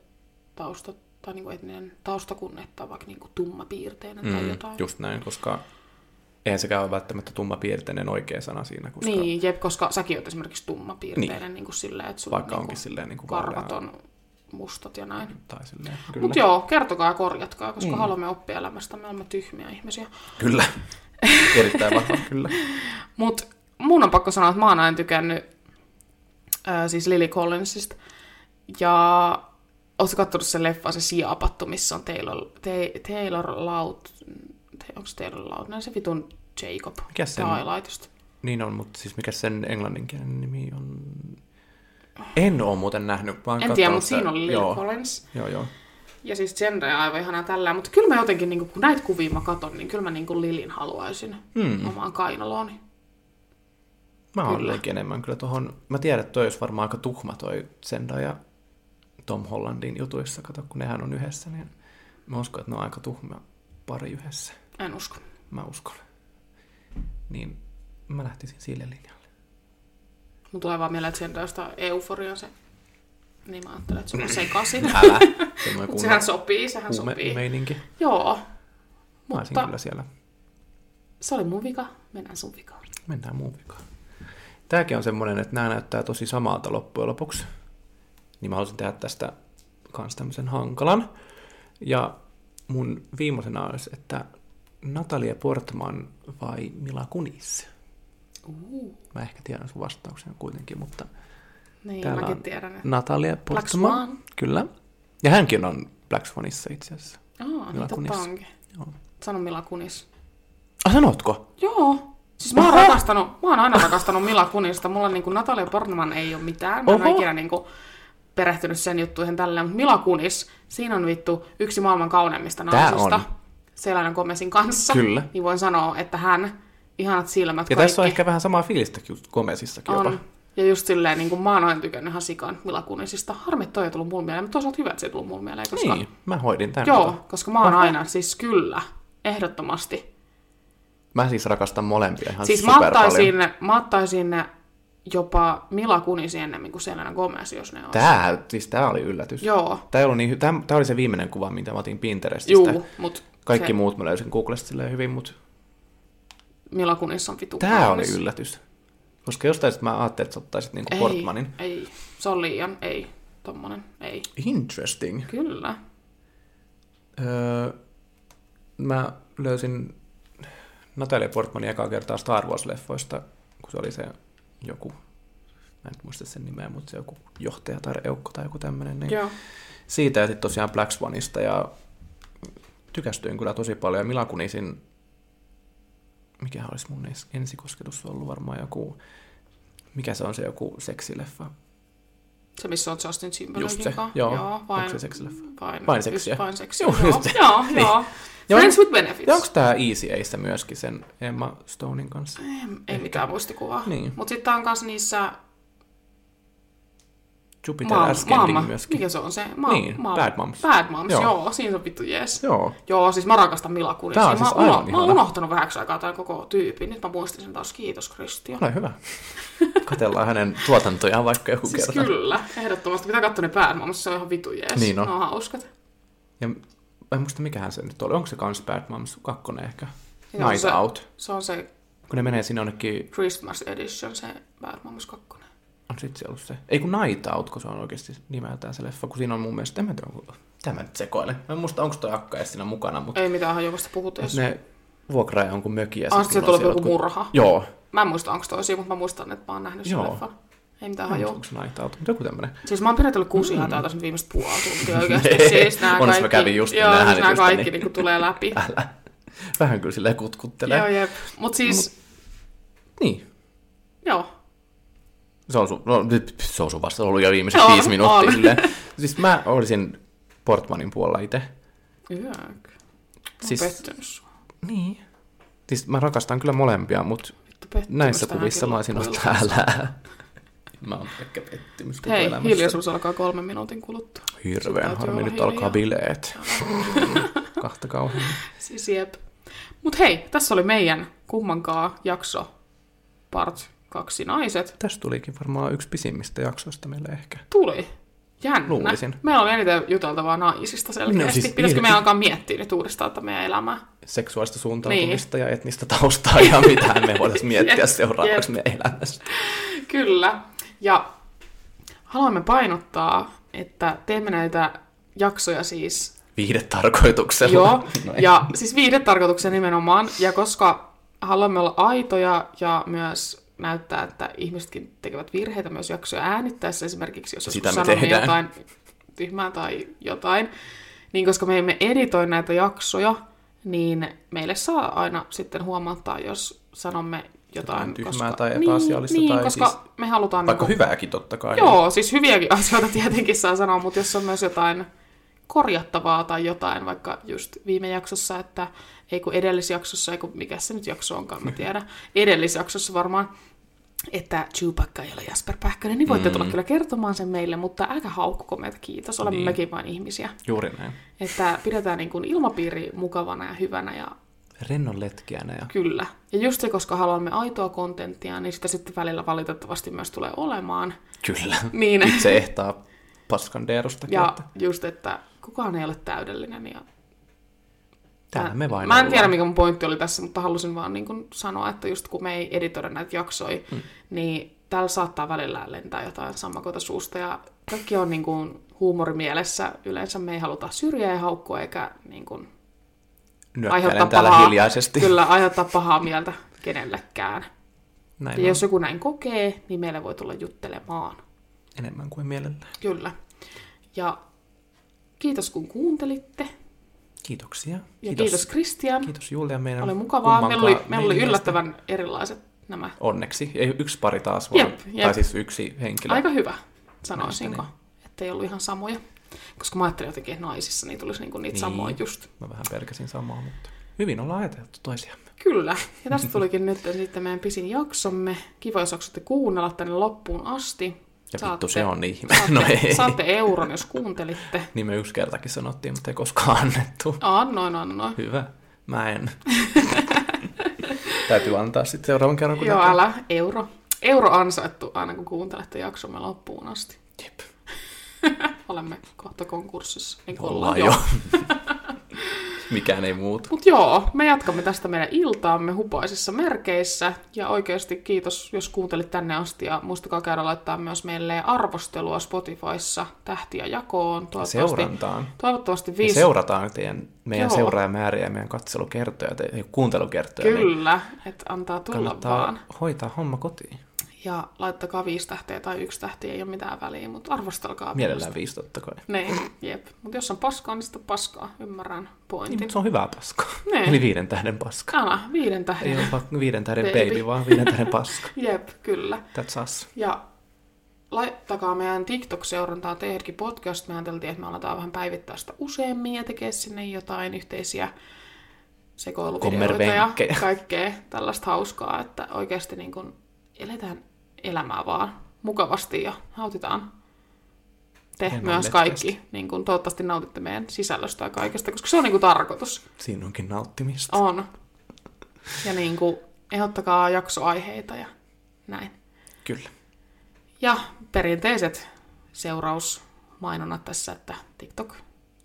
taustat tai niin kuin etninen tausta kuin että vaikka niin kuin tummapiirteinen tai Mm, jotain. just näin, koska eihän sekään ole välttämättä tummapiirteinen oikea sana siinä, koska Niin, jep, koska säkin oot esimerkiksi tummapiirteinen niin. niin kuin silleen, että sulla vaikka on onkin niin silleen niin kuin karvat on mustat ja näin. Tai silleen, kyllä. Mutta joo, kertokaa ja korjatkaa, koska mm. haluamme oppia elämästä. Me olemme tyhmiä ihmisiä. Kyllä. <laughs> Erittäin vahva, kyllä. Mutta mun on pakko sanoa, että mä oon aina tykännyt ää, siis Lily Collinsista. Ja ootko kattonut sen leffa, se Siapattu, missä on Taylor, te, Taylor Laut... Te, onko Taylor Laut? Näin se vitun Jacob Mikä sen-. Niin on, mutta siis mikä sen englanninkielinen nimi on? En ole muuten nähnyt, vaan En tiedä, mutta sitä- siinä oli Lily joo, Collins. Joo, joo. Ja siis Zendaya aivan ihanaa tällä. Mutta kyllä mä jotenkin, niin kun näitä kuvia mä katon, niin kyllä mä niin Lilin haluaisin Hmm. omaan kainalooni. Mä Kyllä. olen enemmän kyllä tohon, mä tiedän, että toi olisi varmaan aika tuhma toi Zendaya ja Tom Hollandin jutuissa, kato kun nehän on yhdessä, niin mä uskon, että ne on aika tuhma pari yhdessä. En usko. Mä uskon. Niin mä lähtisin sille linjalle. Mun tulee vaan mieleen, että Zendayasta Euforia se. Niin mä ajattelen, että se on sekaisin. <laughs> Älä! <laughs> Sehän sopii, sehän huume- sopii. meininki. Joo. Mä olisin Mutta kyllä siellä. se oli mun vika, mennään sun vikaan. Mennään muun vikaan. Tääkin on semmoinen, että nämä näyttää tosi samalta loppujen lopuksi. Niin mä haluaisin tehdä tästä kans tämmöisen hankalan. Ja mun viimeisenä olisi, että Natalia Portman vai Mila Kunis? Uh. Mä ehkä tiedän sun vastauksen kuitenkin, mutta Niin, Täällä mäkin on tiedän. että- Natalia. Swan. Kyllä. Ja hänkin on Black Swanissa itse asiassa. Aa, niin Kunis. totta onkin. Joo. Sano Mila Kunis. Ah, sanotko? Joo. Siis mä oon, Oho. rakastanut, mä oon aina rakastanut Mila Kunista. Mulla niin kuin Natalia Portman ei ole mitään. Mä en ole Oho. ikinä niin kuin perehtynyt sen juttuihin tälleen. Mutta Mila Kunis, siinä on vittu yksi maailman kauneimmista Tää naisista. on. Selainen Komesin kanssa. Kyllä. Niin voin sanoa, että hän, ihanat silmät, Ja kaikki. tässä on ehkä vähän samaa fiilistä Gomezissakin jopa. On. Ja just silleen, niin kuin mä oon aina tykännyt ihan sikan Mila Kunisista. Harmi, toi ei tullut mulle mieleen, mutta toisaalta hyvä, että se ei tullut mulle mieleen, koska... Niin, mä hoidin tämän. Joo, kato. koska mä oon aina, siis kyllä, ehdottomasti. Mä siis rakastan molempia ihan Siis mä super ottaisin, paljon. mä ottaisin jopa Mila Kunisi ennemmin kuin Selena Gomez, jos ne on. Tää, siis tää oli yllätys. Joo, Tää, ei ollut niin, tää, tää oli se viimeinen kuva, mitä mä otin Pinterestistä. juu, mutta Kaikki se, muut mä löysin Googlesta silleen hyvin, mutta Mila Kunis on vitu tää oli yllätys. Koska jostain sit mä ajattelin, että sä ottaisit niinku Ei, Portmanin. ei, se on liian, ei, tommonen, ei. Interesting. Kyllä. Öö, mä löysin Natalia Portmanin ekaa kertaa Star Wars-leffoista, kun se oli se joku, mä en muista sen nimeä, mutta se joku johtaja tai eukko tai joku tämmöinen. Niin Joo. siitä ja sitten tosiaan Black Swanista ja tykästyin kyllä tosi paljon. Ja Mila Kunisin, mikä olisi mun ens- ensikosketus ollut varmaan joku, mikä se on se joku seksileffa? Se, missä on Justin Timberlakein Just se, kanssa. joo. joo Onko vain, se seksileffa? Vain, Vain seksiä? just Vain seksiä, Joo, joo. just. Joo, Niin. joo. Ja Friends on- with Benefits. Ja onko tämä Easy Ace myöskin sen Emma Stonein kanssa? Ei, ei mitään muistikuvaa. Niin. Mutta sitten on kanssa niissä Jupiter Maam- Ascending Maama, myöskin. mikä se on se? Ma- Niin, ma- Bad Moms. Bad Moms, Joo. joo. siinä on vittu jees. Joo. Joo, siis mä rakastan Mila Kunisia. Tää on mä, siis oon uno- aivan mä oon unohtanut vähäksi aikaa tämän koko tyypin. Nyt mä muistin sen taas. Kiitos Kristian. Ole hyvä. <laughs> Katellaan hänen tuotantojaan vaikka joku Siis kerta. kyllä, ehdottomasti. Pitää katsoa ne Bad Moms, se on ihan vitu jees. Niin on. Ne on hauskat. Ja en muista mikähän se nyt oli. Onko se kans Bad Moms 2 ehkä? Night se- Out. Se on se Kun ne menee sinne jonnekin, Christmas Edition, se Bad Moms 2. on sit se ollut se. Ei kun Night Out, kun se on oikeasti nimeltään se leffa, kun siinä on mun mielestä, en mä tiedä, onko, tämä nyt sekoilen. Mä en muista, onko toi akka edes siinä mukana, mutta Ei mitään hajuavasta puhut edes. ne vuokraa jonkun mökin ja Ah, se tulee joku murha. Joo. Mä en muista, onko toisia, mutta mä muistan, että mä oon nähnyt sen leffan. Ei mitään hajua. onko se Night Out, joku tämmönen. Siis mä oon pidetellyt kuusi mm. sen viimeistä puoli tuntia oikeasti. <laughs> Siis nää Onneksi mä kaikki, kävin just joo, siis nää kaikki niin- niin tulee läpi. <laughs> Älä. Vähän kyllä silleen kutkuttelee. joo, jep. Mut siis, Niin. joo. Se on, sun, no, se on sun vasta ollut jo viimeiset On, viisi minuuttia. on. Silleen. Siis mä olisin Portmanin puolella itse. Yök. Siis- pettynyt sua. Niin. Siis mä rakastan kyllä molempia, mutta näissä kuvissa mä olisin ollut täällä. <laughs> Mä oon pelkkä pettymys koko Hei, elämässä. hiljaisuus alkaa kolmen minuutin kuluttua. Hirveän harmi, nyt alkaa hiljaa. bileet. <laughs> Kahta kauhean. Siis jep. Mut hei, tässä oli meidän kummankaa jakso part kaksi naiset. Tästä tulikin varmaan yksi pisimmistä jaksoista meille ehkä. Tuli. Jännä. Luulisin. Meillä on eniten juteltavaa naisista selkeästi. No siis Pitäisikö meidän alkaa miettiä nyt uudestaan että meidän elämää? Seksuaalista suuntautumista ja etnistä taustaa ja <laughs> mitä me voitaisiin miettiä Jep, seuraavaksi jep. meidän elämästä. Kyllä. Ja haluamme painottaa, että teemme näitä jaksoja siis Viihdetarkoituksella. Joo, <laughs> No ei. ja siis viihdetarkoituksen nimenomaan, ja koska haluamme olla aitoja ja myös näyttää, että ihmisetkin tekevät virheitä myös jaksoja äänittäessä, esimerkiksi jos Sitä joskus me sanomme jotain tyhmää tai jotain, niin koska me emme editoi näitä jaksoja, niin meille saa aina sitten huomauttaa, jos sanomme jotain. Jotain tyhmää koska, tai epäasiallista niin, tai niin, koska siis- me halutaan... Vaikka niinku- hyvääkin totta kai. Joo, siis hyviäkin <laughs> asioita tietenkin saa sanoa, mutta jos on myös jotain korjattavaa tai jotain, vaikka just viime jaksossa, että ei kun edellisjaksossa, ei kun mikä se nyt jakso onkaan, mä tiedä, <laughs> edellisjaksossa varmaan, että Chewbacca ei ole Jasper Pähkönen, niin voitte mm. tulla kyllä kertomaan sen meille, mutta älkää haukkuko meitä, kiitos, olemme Niin. mekin vain ihmisiä. Juuri näin. Että pidetään niin kuin ilmapiiri mukavana ja hyvänä ja Rennon letkiänä ja kyllä. Ja just se, koska haluamme aitoa kontenttia, niin sitä sitten välillä valitettavasti myös tulee olemaan. kyllä. Niin. Itse ehtaa paskan. Ja että just, että kukaan ei ole täydellinen. Ja täällä me vain Mä en ollaan. tiedä, mikä mun pointti oli tässä, mutta halusin vaan niin kuin sanoa, että just kun me ei editoida näitä jaksoja, hmm. niin täällä saattaa välillä lentää jotain sammakota suusta. Ja kaikki on niin kuin huumorimielessä. Yleensä me ei haluta syrjää ja haukkua eikä niin kuin täällä pahaa, hiljaisesti. Kyllä, aiheuttaa pahaa mieltä kenellekään. Näin Ja on. jos joku näin kokee, niin meille voi tulla juttelemaan. Enemmän kuin mielellään. Kyllä. Ja kiitos kun kuuntelitte. Kiitoksia. Ja kiitos, kiitos Kristian. kiitos Julia meidän Oli mukavaa. Meillä oli, meillä oli yllättävän erilaiset nämä. Onneksi. Ei, yksi pari taas vaan. Jep, jep. Tai siis yksi henkilö. Aika hyvä, sanoisinko. Mielestäni. Että ei ollut ihan samoja. Koska mä ajattelin jotenkin, että naisissa niin tulisi niinku niitä Niin. samoja just. Mä vähän pelkäsin samaa, mutta hyvin ollaan ajateltu toisiamme. Kyllä. Ja tästä tulikin nyt sitten meidän pisin jaksomme. Kiva, jos kuunnella tänne loppuun asti. Ja vittu se on ihme. <laughs> Saatte, No ei. saatte euron, jos kuuntelitte. <laughs> Niin me yksi kertakin sanottiin, mutta ei koskaan annettu. Annoin, annoin. Hyvä. Mä en. <laughs> Täytyy antaa sitten seuraavan kerran, kun Joo, näkee. älä. Euro. Euro ansaittu aina kun kuuntelette jaksomme loppuun asti. Jep. Olemme kohta konkurssissa. Niin kuin Ollaan jo. Mikään ei muutu. Mutta joo, me jatkamme tästä meidän iltaamme hupaisissa merkeissä. Ja oikeasti kiitos, jos kuuntelit tänne asti. Ja muistakaa käydä laittaa myös meille arvostelua Spotifyssa tähtiä jakoon. Toivottavasti, Seurantaan. toivottavasti viisi... seurataan teidän, meidän Joo. seuraajamääriä ja meidän katselukertoja, te, kuuntelukertoja. Niin Kyllä, että antaa tulla kannattaa vaan. hoitaa homma kotiin. Ja laittakaa viisi tähteä tai yksi tähti, ei ole mitään väliä, mutta arvostelkaa. Mielellään viisi totta kai. Niin, jep. Mutta jos on paskaa, niin sitten on paskaa. Ymmärrän Niin, pointin. mutta se on hyvää paskaa. Niin. Eli viiden tähden paska. Älä, viiden Ei tähden. ole vaan viiden tähden Baby. baby, vaan viiden tähden paska. <laughs> Jep, kyllä. That's us. Ja laittakaa meidän TikTok-seurantaa Tehdkin podcast. Me ajateltiin, että me aletaan vähän päivittää sitä useammin ja tekee sinne jotain yhteisiä sekoiluvideoita ja kaikkea tällaista hauskaa, että oikeasti niin kuin eletään elämää vaan mukavasti ja nautitaan te Hieman myös kaikki. Niin kuin, toivottavasti nautitte meidän sisällöstä ja kaikesta, koska se on niin kuin tarkoitus. Siinä onkin nauttimista. On. Ja niin kuin, ehdottakaa jaksoaiheita ja näin. Kyllä. Ja perinteiset seurausmainonnat tässä, että TikTok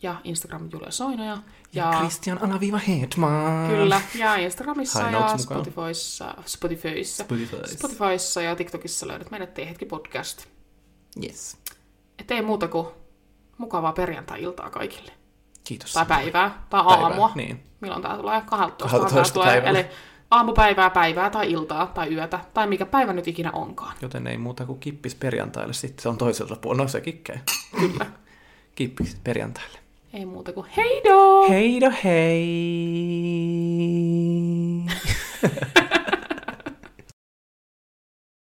ja Instagram Julia Soinoja. Ja, Ja, Christian Alaviiva Hedman. kyllä, ja Instagramissa ja. Spotifyssa, Spotifyissa, Spotify. Spotifyssa ja TikTokissa löydät meidät Teehetki podcast. Yes. Et ei muuta kuin mukavaa perjantai-iltaa kaikille. Kiitos. Tai päivää, tai Päivää, aamua. niin. Milloin tää tulee? 12. 12 tulee. Eli aamupäivää, päivää tai iltaa tai yötä tai mikä päivä nyt ikinä onkaan. Joten ei muuta kuin kippis perjantaille. Sitten se on toiselta puolella. No se kikkei. Kyllä. Kippis perjantaille. Ei muuta kuin heido! Heido hei! <laughs>